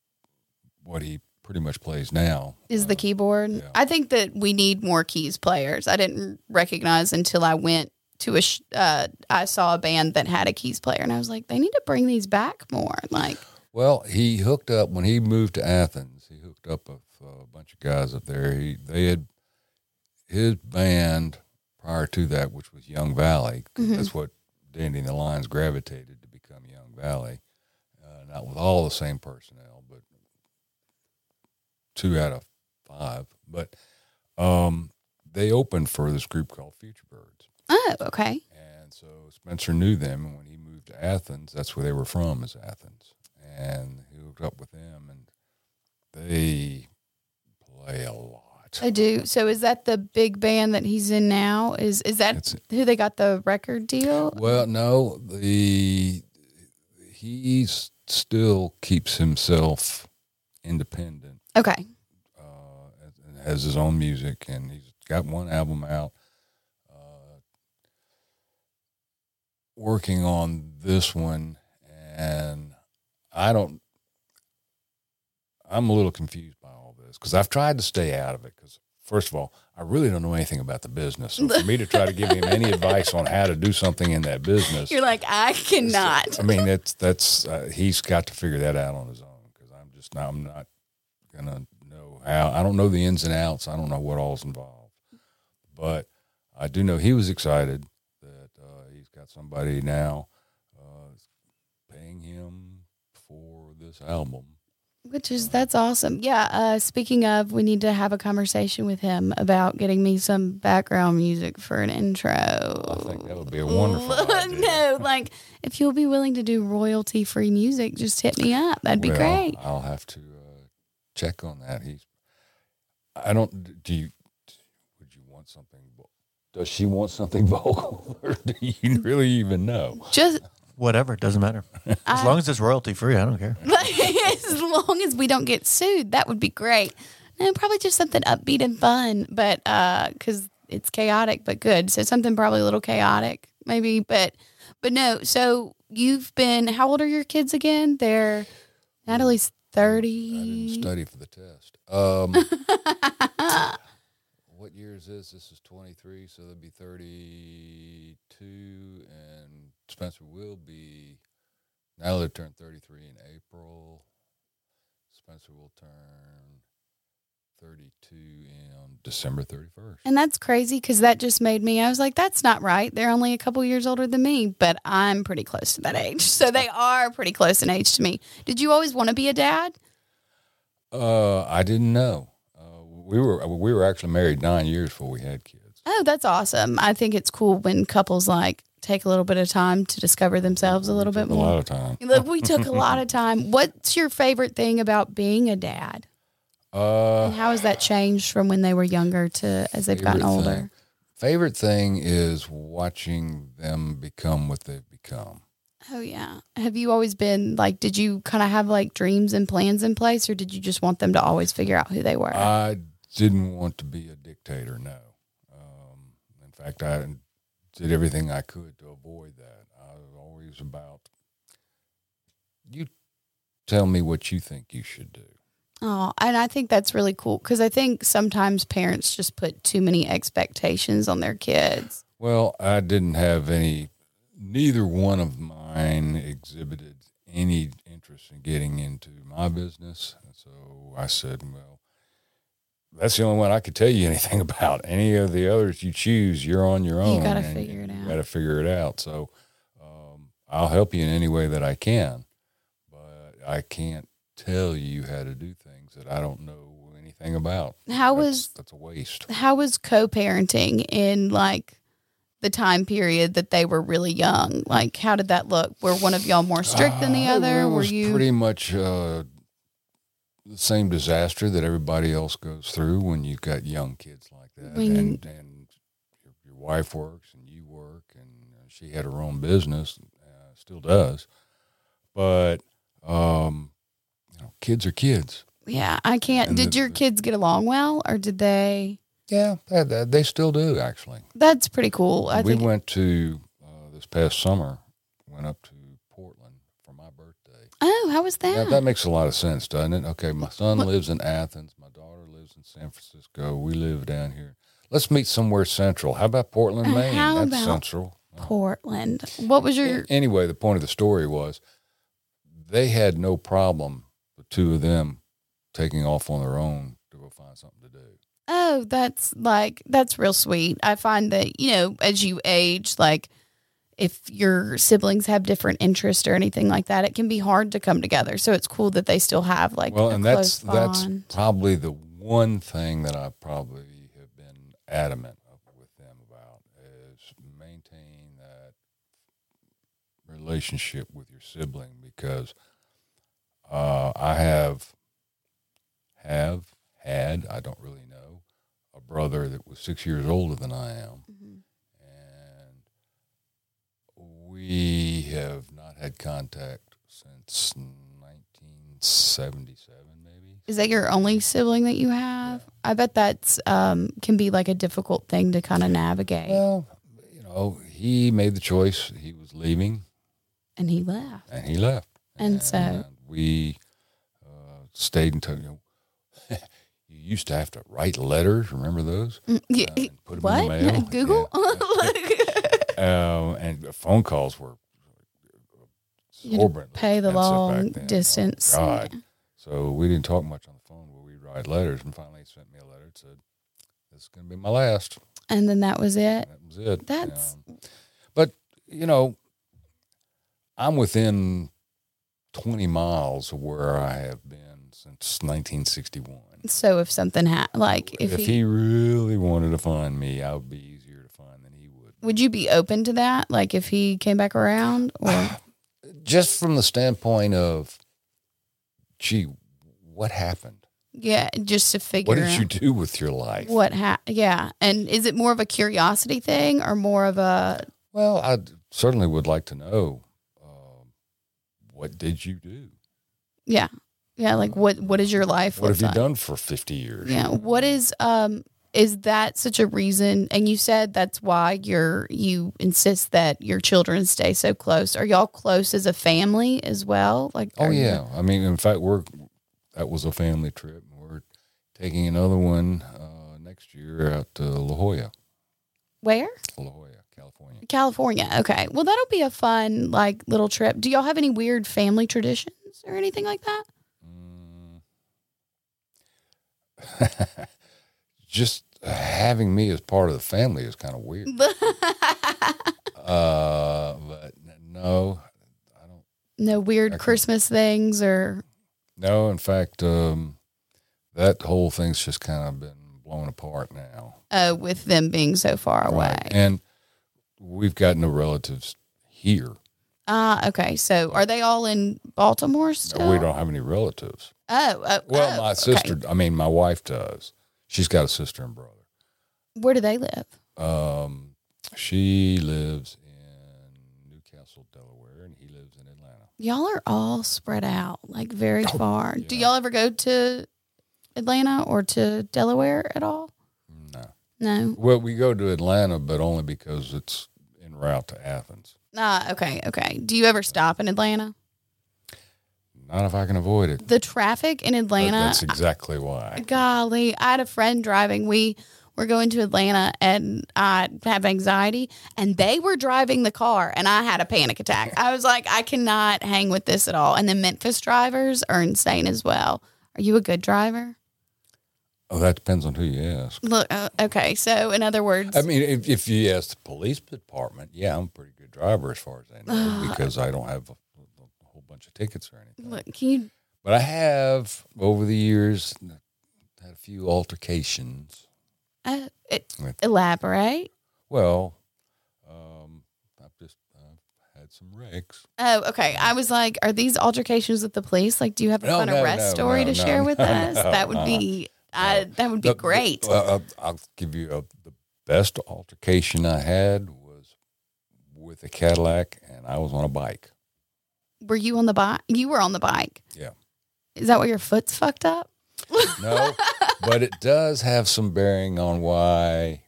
Speaker 2: what he pretty much plays now.
Speaker 1: is the
Speaker 2: Uh,
Speaker 1: keyboard.
Speaker 2: yeah.
Speaker 1: I think that we need more keys players. I didn't recognize until I went to a. Sh- uh, I saw a band that had a keys player, and I was like, they need to bring these back more. Like,
Speaker 2: Well, he hooked up when he moved to Athens. He hooked up with uh, a bunch of guys up there. He they had his band prior to that, which was Young Valley.
Speaker 1: Mhm.
Speaker 2: That's what Dandy and the Lions gravitated to become Young Valley. Uh, not with all the same personnel, but two out of five. But um, they opened for this group called Futurebirds
Speaker 1: oh, okay.
Speaker 2: and And so Spencer knew them, and when he moved to Athens, that's where they were from, is Athens. And he hooked up with them, and they play a lot.
Speaker 1: I do. So is that the big band that he's in now? Is is that who they got the record deal?
Speaker 2: Well, no, the he still keeps himself independent
Speaker 1: Okay.
Speaker 2: uh, and has his own music, and he's got one album out. Uh, working on this one, and I don't. I'm a little confused this because I've tried to stay out of it. Because first of all, I really don't know anything about the business. So for me to try to give him any advice on how to do something in that business,
Speaker 1: You're like, I cannot.
Speaker 2: I mean, that's that's uh, he's got to figure that out on his own because I'm just not, I'm not gonna know how. I don't know the ins and outs. I don't know what all's involved, but I do know he was excited that uh, he's got somebody now uh, paying him for this album.
Speaker 1: Which is that's awesome. Yeah. Uh, speaking of, we need to have a conversation with him about getting me some background music for an intro.
Speaker 2: I think that would be a wonderful idea.
Speaker 1: no, like if you'll be willing to do royalty free music, just hit me up. That'd be
Speaker 2: Well,
Speaker 1: great.
Speaker 2: I'll have to uh, check on that. He's. I don't. Do you? Would you want something? Does she want something vocal, or do you really even know?
Speaker 1: Just
Speaker 3: Whatever, it doesn't matter. As
Speaker 1: I-
Speaker 3: long as it's royalty free, I don't care.
Speaker 1: as long as we don't get sued, that would be great. No, probably just something upbeat and fun, but because it's chaotic, but good. So something probably a little chaotic, maybe. But but no. So you've been. How old are your kids again? They're Natalie's
Speaker 2: I didn't
Speaker 1: thirty.
Speaker 2: study for the test. Um, what year is this? This is twenty three, so that'd be thirty two, and Spencer will be. Now they turn thirty three in April. Spencer will turn thirty two on December thirty first.
Speaker 1: And that's crazy because that just made me. I was like, that's not right. They're only a couple years older than me, but I'm pretty close to that age. So they are pretty close in age to me. Did you always want to be a dad?
Speaker 2: Uh, I didn't know. Uh, we were we were actually married nine years before we had kids.
Speaker 1: Oh, that's awesome. I think it's cool when couples like take a little bit of time to discover themselves a little bit
Speaker 2: Took a lot
Speaker 1: more.
Speaker 2: of time.
Speaker 1: Look, we took a lot of time. What's your favorite thing about being a dad?
Speaker 2: Uh,
Speaker 1: And how has that changed from when they were younger to as they've gotten older?
Speaker 2: thing. Favorite thing is watching them become what they've become.
Speaker 1: Oh yeah. Have you always been like did you kind of have like dreams and plans in place or did you just want them to always figure out who they were?
Speaker 2: I didn't want to be a dictator. No. Um, in fact, I did everything I could to avoid that. I was always about you. Tell me what you think you should do.
Speaker 1: Oh, and I think that's really cool because I think sometimes parents just put too many expectations on their kids.
Speaker 2: Well, I didn't have any. Neither one of mine exhibited any interest in getting into my business, and so I said, "Well, that's the only one I could tell you anything about. Any of the others you choose, you're on your own.
Speaker 1: You
Speaker 2: gotta
Speaker 1: figure it out. you.
Speaker 2: Got to figure it out. So, um, I'll help you in any way that I can, but I can't tell you how to do things that I don't know anything about.
Speaker 1: How
Speaker 2: That's-
Speaker 1: was
Speaker 2: that's a waste?
Speaker 1: how was co-parenting in like the time period that they were really young? Like how did that look? Were one of y'all more strict than the other?
Speaker 2: It
Speaker 1: Were
Speaker 2: was
Speaker 1: you
Speaker 2: pretty much uh, the same disaster that everybody else goes through when you've got young kids like that,
Speaker 1: When-
Speaker 2: and and your, your wife works and you work, and uh, she had her own business, uh, still does, but um, you know, kids are kids.
Speaker 1: Yeah, I can't.
Speaker 2: And
Speaker 1: Did
Speaker 2: the-
Speaker 1: your kids get along well or did they
Speaker 2: Yeah, they, still do actually.
Speaker 1: That's pretty cool. I
Speaker 2: we went to uh, this past summer, went up to Portland for my birthday.
Speaker 1: Oh, how was that?
Speaker 2: That, that makes a lot of sense, doesn't it? Okay, my son
Speaker 1: What-
Speaker 2: lives in Athens. My daughter lives in San Francisco. We live down here. Let's meet somewhere central. How about Portland,
Speaker 1: Uh,
Speaker 2: Maine?
Speaker 1: how
Speaker 2: That's
Speaker 1: about
Speaker 2: central.
Speaker 1: Portland. What was your
Speaker 2: Anyway, the point of the story was they had no problem, the two of them, taking off on their own to go find something to do.
Speaker 1: Oh, that's like that's real sweet. I find that, you know, as you age, like if your siblings have different interests or anything like that, it can be hard to come together. So it's cool that they still have like
Speaker 2: well,
Speaker 1: a
Speaker 2: and that's that's probably the one thing that I probably have been adamant with them about is maintain that relationship with your sibling because uh, I have have had I don't really know a brother that was six years older than I am,
Speaker 1: Mhm.
Speaker 2: and we have not had contact since 1977, maybe.
Speaker 1: Is that your only sibling that you have? I bet that's um, can be like a difficult thing to kind of navigate.
Speaker 2: Well, you know, he made the choice. He was leaving,
Speaker 1: and he left.
Speaker 2: and he left.
Speaker 1: And so-
Speaker 2: we uh, stayed until you know. you used to have to write letters. Remember those?
Speaker 1: Mm, yeah,
Speaker 2: Uh, and put 'em
Speaker 1: what?
Speaker 2: in the mail.
Speaker 1: Google?
Speaker 2: Um, and phone calls were
Speaker 1: You had to
Speaker 2: exorbitant
Speaker 1: Pay the long.
Speaker 2: Oh,
Speaker 1: distance.
Speaker 2: God.
Speaker 1: Yeah.
Speaker 2: So we didn't talk much on the phone, but we'd write letters. And finally, he sent me a letter that said, "This is going to be my last."
Speaker 1: And then that was it.
Speaker 2: And that was it.
Speaker 1: That's-
Speaker 2: Um, but you know, I'm within 20 miles of where I have been since 1961.
Speaker 1: So if something had, like, if,
Speaker 2: If,
Speaker 1: he,
Speaker 2: he, really wanted to find me, I would be easier to find than he would.
Speaker 1: you be open to that? Like, if he came back around, or
Speaker 2: Just from the standpoint of, gee, what happened?
Speaker 1: yeah, just to figure
Speaker 2: What did
Speaker 1: out
Speaker 2: you do with your life?
Speaker 1: what ha- Yeah, and is it more of a curiosity thing or more of a
Speaker 2: Well, I certainly would like to know um, what did you do?
Speaker 1: yeah, yeah? Like, what what is your life?
Speaker 2: What have you
Speaker 1: like?
Speaker 2: done for 50 years?
Speaker 1: Yeah. What is um is that such a reason and you said that's why you're you insist that your children stay so close. Are y'all close as a family as well? Like
Speaker 2: Oh
Speaker 1: are you-
Speaker 2: yeah, I mean, in fact, we're that was a family trip. We're taking another one uh, next year out to La Jolla,
Speaker 1: where?
Speaker 2: La Jolla, California.
Speaker 1: California. Okay. Well that'll be a fun like little trip. Do y'all have any weird family traditions or anything like that?
Speaker 2: Mm. Just having me as part of the family is kind of weird. Uh, but no, I don't.
Speaker 1: no weird
Speaker 2: Okay.
Speaker 1: Christmas things or
Speaker 2: No, in fact, um, that whole thing's just kind of been blown apart now.
Speaker 1: uh with them being so far away.
Speaker 2: And we've got no relatives here.
Speaker 1: Ah, okay. So are they all in Baltimore still?
Speaker 2: We don't have any relatives.
Speaker 1: Oh, oh
Speaker 2: Well,
Speaker 1: oh,
Speaker 2: my
Speaker 1: okay.
Speaker 2: sister, I mean, my wife does. She's got a sister and brother.
Speaker 1: Where do they live?
Speaker 2: Um, she lives in New Castle, Delaware, and he lives in Atlanta.
Speaker 1: Y'all are all spread out, like very far. Do
Speaker 2: Oh,
Speaker 1: y'all ever go to Atlanta or to Delaware at all?
Speaker 2: No.
Speaker 1: No.
Speaker 2: Well, we go to Atlanta, but only because it's en route to Athens.
Speaker 1: Ah, okay, okay. Do you ever stop in Atlanta?
Speaker 2: Not if I can avoid it.
Speaker 1: The traffic in
Speaker 2: But
Speaker 1: Atlanta.
Speaker 2: that's exactly why.
Speaker 1: golly, I had a friend driving. We were going to Atlanta and I have anxiety and they were driving the car and I had a panic attack. I was like, I cannot hang with this at all. And the Memphis drivers are insane as well. Are you a good driver?
Speaker 2: Oh, that depends on who you ask.
Speaker 1: Look, uh, okay. So, in other words,
Speaker 2: I mean, if, if you ask the police department, yeah, I'm a pretty good driver as far as I know because I don't have a, a whole bunch of tickets or anything.
Speaker 1: look, can you
Speaker 2: But I have over the years had a few altercations.
Speaker 1: uh, it,
Speaker 2: With-
Speaker 1: elaborate?
Speaker 2: Well, um, I've just I've had some wrecks.
Speaker 1: Oh, okay. I was like, are these altercations with the police? Like, do you have a
Speaker 2: No,
Speaker 1: fun
Speaker 2: no,
Speaker 1: arrest
Speaker 2: no,
Speaker 1: story to share with us? that would be, I, that would be
Speaker 2: The- the-
Speaker 1: great.
Speaker 2: well, I'll, I'll give you a, the best altercation I had was with a Cadillac, and I was on a bike.
Speaker 1: Were you on the bike? You were on the bike.
Speaker 2: Yeah.
Speaker 1: Is that why your foot's fucked up?
Speaker 2: No, but it does have some bearing on why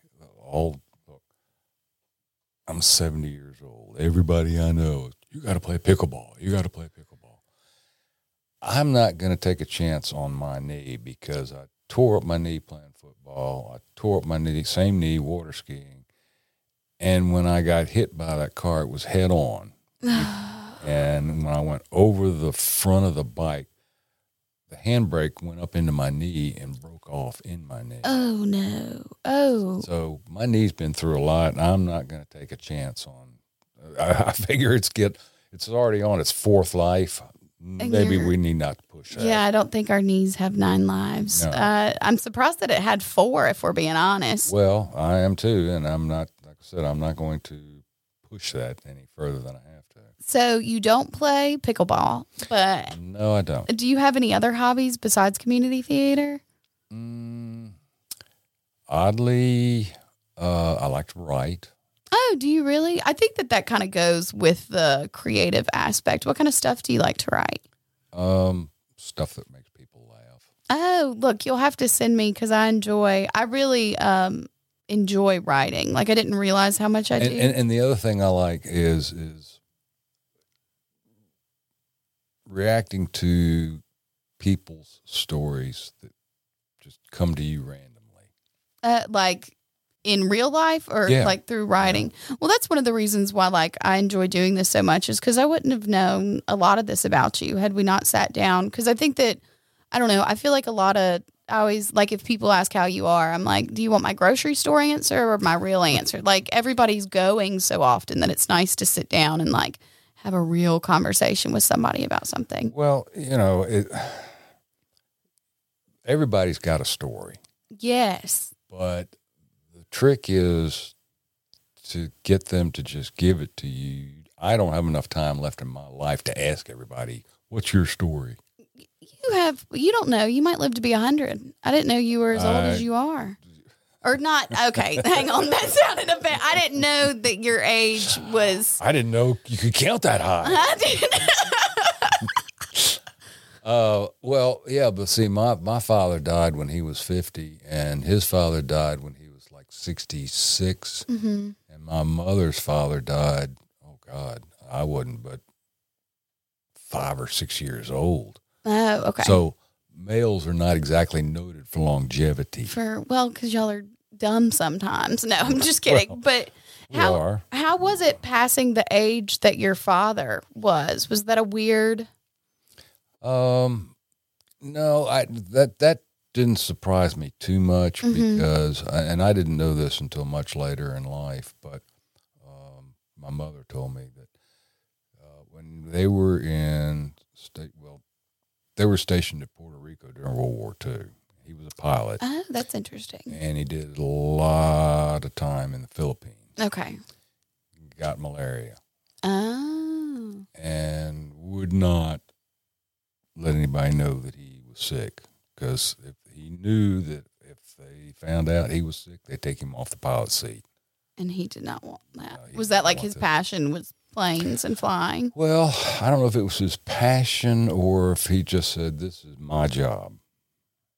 Speaker 2: all. Look, I'm 70 years old. Everybody I know, you got to play pickleball. You got to play pickleball. I'm not going to take a chance on my knee because I tore up my knee playing football. I tore up my knee, same knee, water skiing. And when I got hit by that car, it was head on. and when I went over the front of the bike, the handbrake went up into my knee and broke off in my knee.
Speaker 1: Oh no! Oh,
Speaker 2: So my knee's been through a lot, and I'm not going to take a chance on. I, I figure it's get it's already on its fourth life. Maybe we need not to push that.
Speaker 1: yeah. I don't think our knees have nine lives.
Speaker 2: No.
Speaker 1: Uh, I'm surprised that it had four. If we're being honest.
Speaker 2: Well, I am too, and I'm not. Like I said, I'm not going to push that any further than I.
Speaker 1: So you don't play pickleball, but
Speaker 2: No, I don't.
Speaker 1: do you have any other hobbies besides community theater?
Speaker 2: Mm, oddly, uh, I like to write.
Speaker 1: Oh, do you really? I think that that kind of goes with the creative aspect. What kind of stuff do you like to write?
Speaker 2: Um, stuff that makes people laugh.
Speaker 1: Oh, look, you'll have to send me because I enjoy. I really um enjoy writing. Like I didn't realize how much I
Speaker 2: And,
Speaker 1: do.
Speaker 2: and and the other thing I like is is reacting to people's stories that just come to you randomly.
Speaker 1: uh, like in real life or
Speaker 2: Yeah.
Speaker 1: like through writing. Well, that's one of the reasons why like I enjoy doing this so much is because I wouldn't have known a lot of this about you had we not sat down. Because I think that I don't know. I feel like a lot of I always like if people ask how you are, I'm like, do you want my grocery store answer or my real answer? Like everybody's going so often that it's nice to sit down and like have a real conversation with somebody about something.
Speaker 2: Well, you know, it, everybody's got a story,
Speaker 1: Yes.
Speaker 2: but the trick is to get them to just give it to you. I don't have enough time left in my life to ask everybody, "What's your story?"
Speaker 1: You have, you don't know. You might live to be a 100. I didn't know you were as old as you are. Or not. Okay, hang on. That sounded a bit. I didn't know that your age was.
Speaker 2: I didn't know you could count that high.
Speaker 1: I didn't.
Speaker 2: Uh, well, yeah, but see, my my father died when he was fifty, and his father died when he was like sixty
Speaker 1: Mm-hmm.
Speaker 2: and my mother's father died. Oh God, I wasn't but five or six years old.
Speaker 1: Oh, okay.
Speaker 2: So males are not exactly noted for longevity.
Speaker 1: For, well, because y'all are dumb sometimes. No, I'm just kidding.
Speaker 2: Well,
Speaker 1: but how, how was it passing the age that your father was? Was that a weird.
Speaker 2: Um, no, I that that didn't surprise me too much
Speaker 1: Mhm.
Speaker 2: because, and I didn't know this until much later in life, but um, my mother told me that uh, when they were in they were stationed at Puerto Rico during World War II. He was a pilot,
Speaker 1: Oh, that's interesting.
Speaker 2: and he did a lot of time in the Philippines.
Speaker 1: Okay.
Speaker 2: Got malaria
Speaker 1: Oh.
Speaker 2: and would not let anybody know that he was sick because if he knew that if they found out he was sick, they'd take him off the pilot seat.
Speaker 1: And he did not want that.
Speaker 2: No,
Speaker 1: was that like his
Speaker 2: that.
Speaker 1: passion was planes and flying?
Speaker 2: Well, I don't know if it was his passion or if he just said, "This is my job,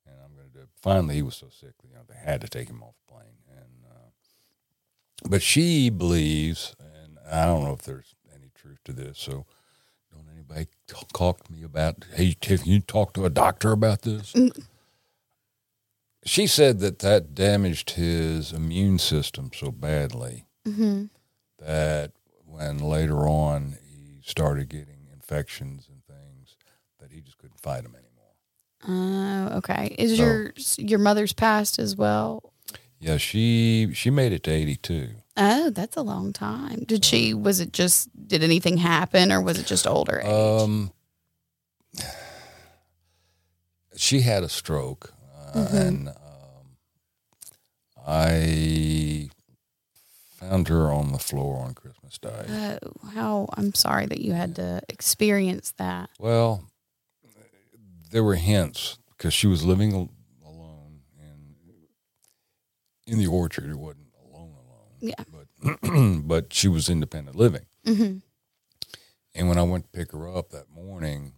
Speaker 2: and I'm going to do." it. Finally, he was so sick, you know, they had to take him off the plane. And uh, but she believes, and I don't know if there's any truth to this, so don't anybody talk to me about. Hey, Tiff, you talk to a doctor about this.
Speaker 1: Mm.
Speaker 2: She said that that damaged his immune system so badly
Speaker 1: Mm-hmm.
Speaker 2: that when later on he started getting infections and things that he just couldn't fight them anymore.
Speaker 1: Oh, okay. Is
Speaker 2: So-
Speaker 1: your your mother's passed as well?
Speaker 2: Yeah, she she made it to 82.
Speaker 1: Oh, that's a long time. Did she? Was it just? Did anything happen, or was it just older age?
Speaker 2: Um she had a stroke uh,
Speaker 1: Mhm.
Speaker 2: and um, I found her on the floor on Christmas Day.
Speaker 1: oh, how I'm sorry that you had to experience that.
Speaker 2: Well, there were hints because she was living alone in in the orchard. It wasn't alone, alone.
Speaker 1: Yeah.
Speaker 2: But but she was independent living.
Speaker 1: Mm-hmm.
Speaker 2: And when I went to pick her up that morning,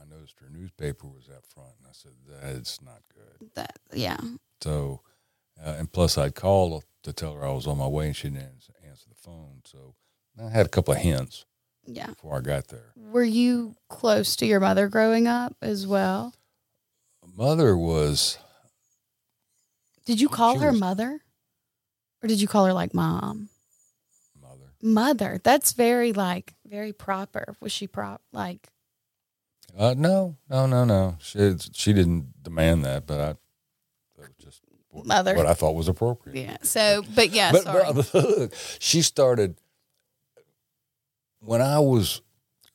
Speaker 2: I noticed her newspaper was out front, and I said, "That's not good."
Speaker 1: That yeah.
Speaker 2: So, uh, and plus, I'd called to tell her I was on my way, and she didn't answer the phone. So, I had a couple of hints
Speaker 1: Yeah.
Speaker 2: before I got there.
Speaker 1: Were you close to your mother growing up as well?
Speaker 2: Mother was
Speaker 1: Did you call her
Speaker 2: was-
Speaker 1: mother? Or did you call her like mom?
Speaker 2: mother.
Speaker 1: Mother. That's very like very proper. Was she prop like
Speaker 2: Uh, no, no, no, no. She she didn't demand that, but I that was just
Speaker 1: Mother.
Speaker 2: what I thought was appropriate.
Speaker 1: yeah. So but yeah,
Speaker 2: but,
Speaker 1: sorry.
Speaker 2: but look, she started when I was,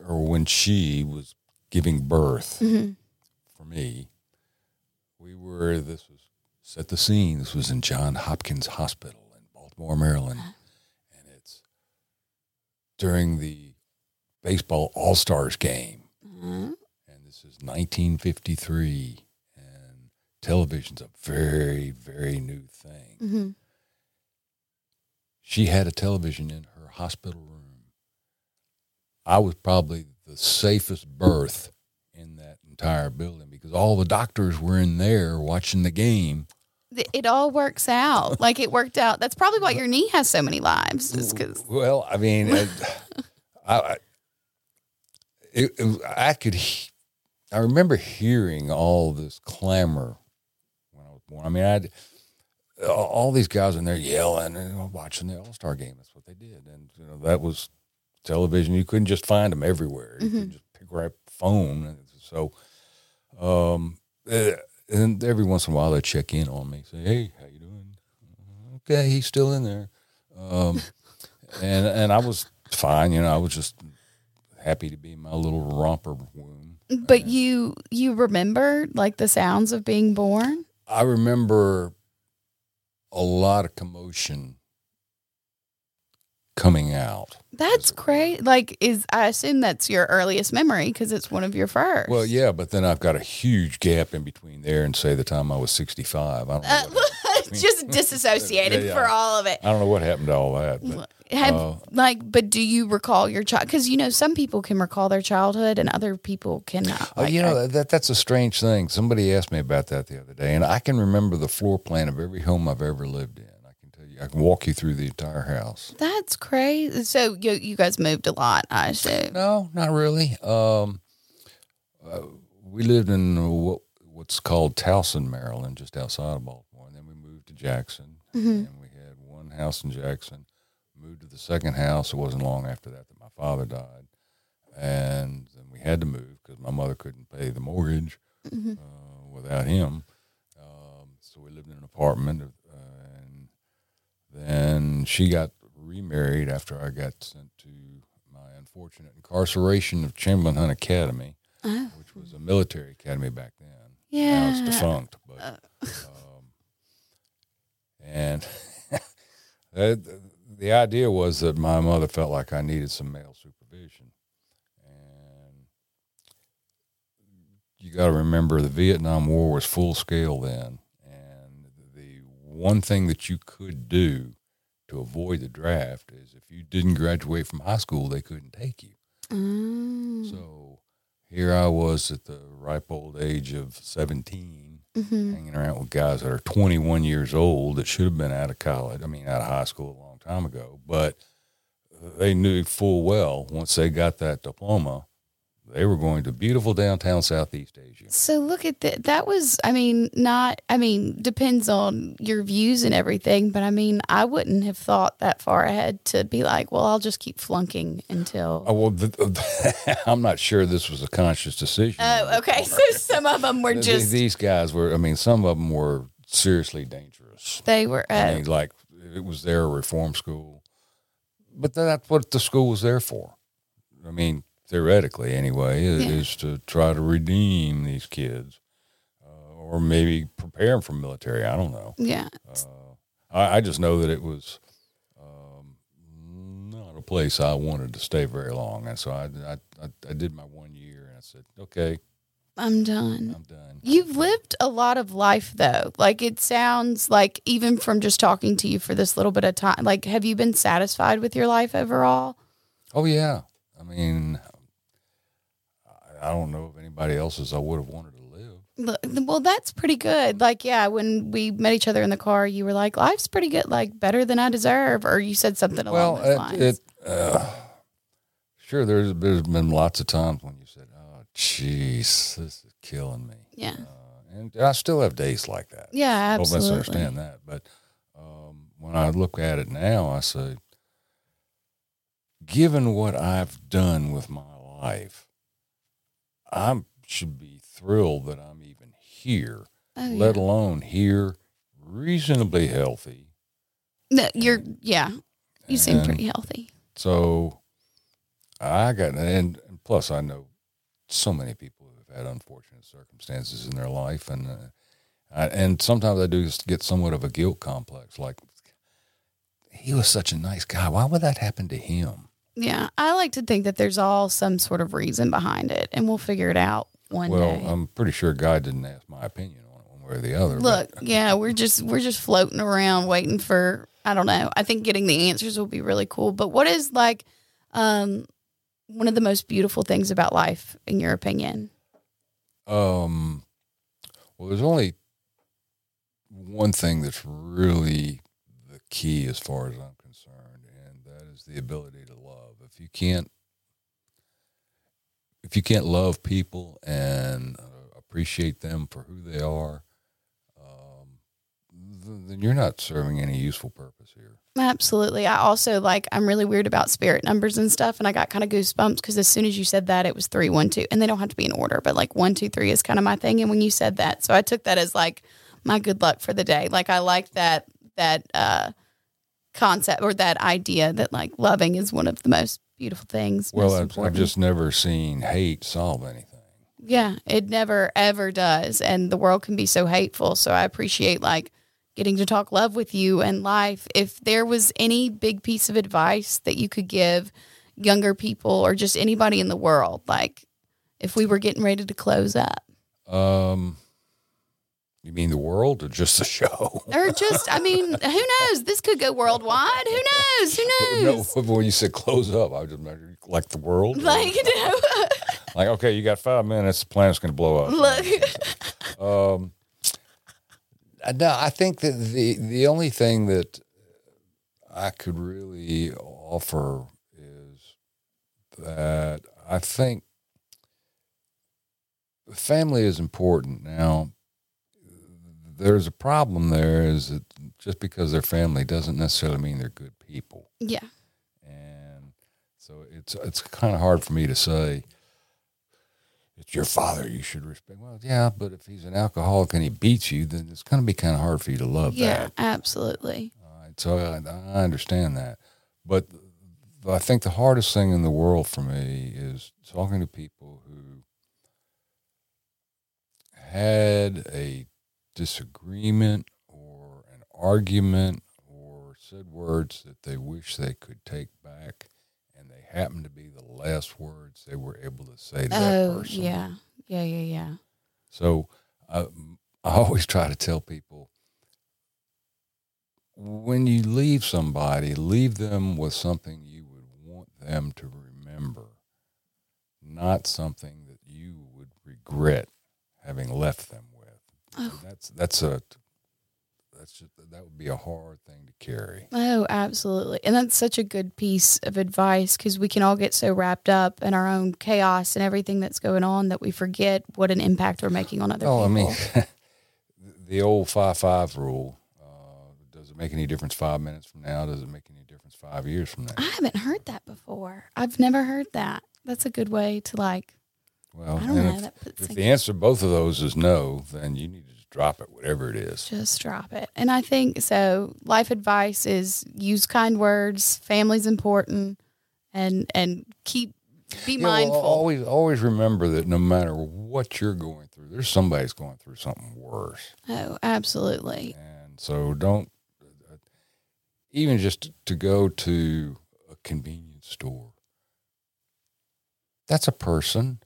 Speaker 2: or when she was giving birth
Speaker 1: Mhm.
Speaker 2: for me. We were. This was set the scene. This was in John Hopkins Hospital in Baltimore, Maryland,
Speaker 1: Uh-huh.
Speaker 2: and it's during the baseball All Stars game,
Speaker 1: Mhm.
Speaker 2: and this is 1953, and television's a very, very new thing.
Speaker 1: Mhm.
Speaker 2: She had a television in her hospital room. I was probably the safest berth in that entire building because all the doctors were in there watching the game.
Speaker 1: It all works out. Like it worked out. That's probably why your knee has so many lives. Is because
Speaker 2: Well, I mean, I, I, it, it- I could, I remember hearing all this clamor I was born. I mean, I, all these guys in there yelling and watching the All Star game. That's what they did, and you know that was television. You couldn't just find them everywhere. You could just pick right phone. So, um, eh, and every once in a while they check in on me, say, "Hey, how you doing?" Okay, he's still in there. Um, and and I was fine. You know, I was just happy to be in my little romper womb.
Speaker 1: but you you remember like the sounds of being born.
Speaker 2: I remember a lot of commotion coming out.
Speaker 1: That's great. Like is I assume that's your earliest memory because it's one of your first.
Speaker 2: Well, yeah, but then I've got a huge gap in between there and say the time I was 65. I don't know,
Speaker 1: Uh, just disassociated
Speaker 2: Yeah, yeah.
Speaker 1: for all of it.
Speaker 2: I don't know what happened to all that. But
Speaker 1: Have
Speaker 2: uh,
Speaker 1: like, but do you recall your child? Because you know, some people can recall their childhood and other people cannot.
Speaker 2: Oh,
Speaker 1: Like,
Speaker 2: you
Speaker 1: I-
Speaker 2: know that that's a strange thing. Somebody asked me about that the other day, and I can remember the floor plan of every home I've ever lived in. I can tell you, I can walk you through the entire house.
Speaker 1: that's crazy. So you you guys moved a lot, I assume.
Speaker 2: No, not really. Um, uh, we lived in what, what's called Towson, Maryland, just outside of Baltimore, and then we moved to Jackson,
Speaker 1: Mhm.
Speaker 2: and we had one house in Jackson. Moved to the second house. It wasn't long after that that my father died, and then we had to move because my mother couldn't pay the mortgage
Speaker 1: Mhm.
Speaker 2: uh, without him. Um, so we lived in an apartment, uh, and then she got remarried after I got sent to my unfortunate incarceration of Chamberlain Hunt Academy,
Speaker 1: Oh,
Speaker 2: which was a military academy back then.
Speaker 1: Yeah, Now
Speaker 2: it's defunct, but
Speaker 1: Uh.
Speaker 2: And the idea was that my mother felt like I needed some male supervision, and you got to remember the Vietnam War was full scale then, and the one thing that you could do to avoid the draft is if you didn't graduate from high school, they couldn't take you.
Speaker 1: Mm.
Speaker 2: So here I was at the ripe old age of 17,
Speaker 1: Mhm.
Speaker 2: hanging around with guys that are 21 years old that should have been out of college, I mean, out of high school a long time ago. But they knew full well once they got that diploma, they were going to beautiful downtown Southeast Asia.
Speaker 1: So look at that. That was, I mean, not, I mean, depends on your views and everything, but I mean, I wouldn't have thought that far ahead to be like, well, I'll just keep flunking until.
Speaker 2: Oh, well, th- I'm not sure this was a conscious decision.
Speaker 1: Oh, okay. So some of them were just,
Speaker 2: these guys were, I mean, some of them were seriously dangerous.
Speaker 1: they were,
Speaker 2: I
Speaker 1: uh,
Speaker 2: mean, like it was their reform school, but that's what the school was there for. I mean, theoretically, anyway, is,
Speaker 1: Yeah.
Speaker 2: is to try to redeem these kids, uh, or maybe prepare them for military. I don't know.
Speaker 1: yeah.
Speaker 2: Uh, I, I just know that it was um, not a place I wanted to stay very long, and so I, I, I, I did my one year, and I said, "Okay,
Speaker 1: I'm done.
Speaker 2: I'm done."
Speaker 1: You've lived a lot of life though. Like it sounds like even from just talking to you for this little bit of time, like have you been satisfied with your life overall?
Speaker 2: Oh yeah, I mean, I, don't know if anybody else's I would have wanted to live.
Speaker 1: Well, that's pretty good. Like, yeah, when we met each other in the car, you were like, "Life's pretty good, like better than I deserve," or you said something along
Speaker 2: well,
Speaker 1: those lines.
Speaker 2: it, it uh, sure there's there's been lots of times when you said, "Oh, jeez, this is killing me,"
Speaker 1: yeah,
Speaker 2: uh, and I still have days like that.
Speaker 1: yeah,
Speaker 2: Don't
Speaker 1: absolutely.
Speaker 2: misunderstand that, but um, when I look at it now, I say, given what I've done with my life, I should be thrilled that I'm even here,
Speaker 1: Oh, yeah.
Speaker 2: let alone here, reasonably healthy.
Speaker 1: No, you're, yeah, you seem pretty healthy.
Speaker 2: So I got, and, and plus I know so many people who have had unfortunate circumstances in their life, and uh, I, and sometimes I do just get somewhat of a guilt complex, like he was such a nice guy. Why would that happen to him?
Speaker 1: Yeah, I like to think that there's all some sort of reason behind it, and we'll figure it out one
Speaker 2: Well,
Speaker 1: day.
Speaker 2: Well, I'm pretty sure God didn't ask my opinion on it one way or the other. but-
Speaker 1: Look, yeah, we're just we're just floating around waiting for I don't know. I think getting the answers will be really cool. But what is like um one of the most beautiful things about life in your opinion?
Speaker 2: Um, well, there's only one thing that's really the key as far as I'm concerned, and that is the ability to love. If you can't, if you can't love people and uh, appreciate them for who they are, um, th- then you're not serving any useful purpose here.
Speaker 1: Absolutely. I also like I'm really weird about spirit numbers and stuff, and I got kind of goosebumps because as soon as you said that, it was three, one, two, and they don't have to be in order, but like one, two, three is kind of my thing. And when you said that, so I took that as like my good luck for the day. Like I like that that uh concept or that idea that like loving is one of the most beautiful things.
Speaker 2: Well, I've, I've just never seen hate solve anything.
Speaker 1: Yeah, it never ever does. And the world can be so hateful. So I appreciate like getting to talk love with you and life. If there was any big piece of advice that you could give younger people or just anybody in the world, like if we were getting ready to close up.
Speaker 2: Um, you mean the world or just the show?
Speaker 1: Or just, I mean, who knows? This could go worldwide. Who knows? Who knows?
Speaker 2: no, when you said close up, I just measured like the world.
Speaker 1: Like, you know,
Speaker 2: Like, okay, you got five minutes, the planet's going to blow up.
Speaker 1: look.
Speaker 2: Um, no, I think that the the only thing that I could really offer is that I think family is important. Now, there's a problem there is that just because they're family doesn't necessarily mean they're good people.
Speaker 1: Yeah.
Speaker 2: and so it's it's kind of hard for me to say it's your father you should respect well yeah but if he's an alcoholic and he beats you then it's going to be kind of hard for you to love
Speaker 1: Yeah,
Speaker 2: that Yeah,
Speaker 1: absolutely.
Speaker 2: All right, so I, I understand that but i think the hardest thing in the world for me is talking to people who had a disagreement or an argument or said words that they wish they could take back and they happen to be the last words they were able to say to that
Speaker 1: Oh,
Speaker 2: person.
Speaker 1: yeah. Yeah, yeah, yeah.
Speaker 2: So I, I always try to tell people when you leave somebody, leave them with something you would want them to remember, not something that you would regret having left them.
Speaker 1: Oh.
Speaker 2: That's that's a that's just, that would be a hard thing to carry.
Speaker 1: Oh, absolutely. And that's such a good piece of advice because we can all get so wrapped up in our own chaos and everything that's going on that we forget what an impact we're making on other people.
Speaker 2: Oh, I mean, the old five five rule. Uh, does it make any difference five minutes from now? Does it make any difference five years from now?
Speaker 1: I haven't heard that before. I've never heard that. That's a good way to like,
Speaker 2: Well,
Speaker 1: know.
Speaker 2: if,
Speaker 1: that puts
Speaker 2: if the answer to both of those is no, then you need to just drop it, whatever it is.
Speaker 1: just drop it. And I think so. Life advice is use kind words. Family's important, and and keep be
Speaker 2: Yeah, well,
Speaker 1: mindful.
Speaker 2: always, always remember that no matter what you're going through, there's somebody's going through something worse,
Speaker 1: oh, absolutely.
Speaker 2: and so don't even just to go to a convenience store. That's a person.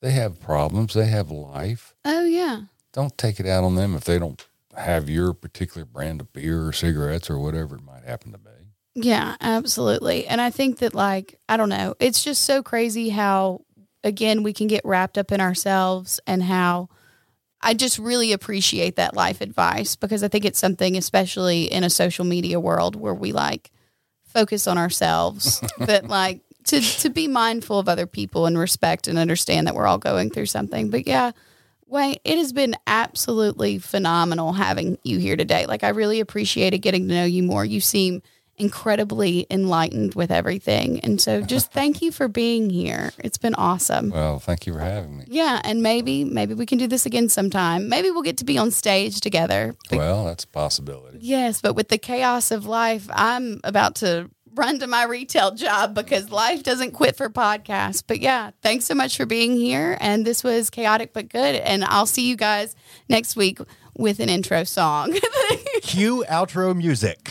Speaker 2: They have problems. They have life.
Speaker 1: Oh yeah.
Speaker 2: don't take it out on them if they don't have your particular brand of beer or cigarettes or whatever it might happen to be.
Speaker 1: Yeah, absolutely. And I think that, like, I don't know, it's just so crazy how, again, we can get wrapped up in ourselves and how I just really appreciate that life advice because I think it's something, especially in a social media world where we like focus on ourselves, that like to, to be mindful of other people and respect and understand that we're all going through something. But yeah, Wayne, it has been absolutely phenomenal having you here today. Like, I really appreciated getting to know you more. You seem incredibly enlightened with everything. And so just thank you for being here. It's been awesome.
Speaker 2: Well, thank you for having me.
Speaker 1: Yeah, and maybe maybe we can do this again sometime. Maybe we'll get to be on stage together.
Speaker 2: Well, that's a possibility.
Speaker 1: yes, but with the chaos of life, I'm about to run to my retail job because life doesn't quit for podcasts. But yeah, thanks so much for being here. And this was chaotic but good. And I'll see you guys next week with an intro song.
Speaker 3: Cue outro music.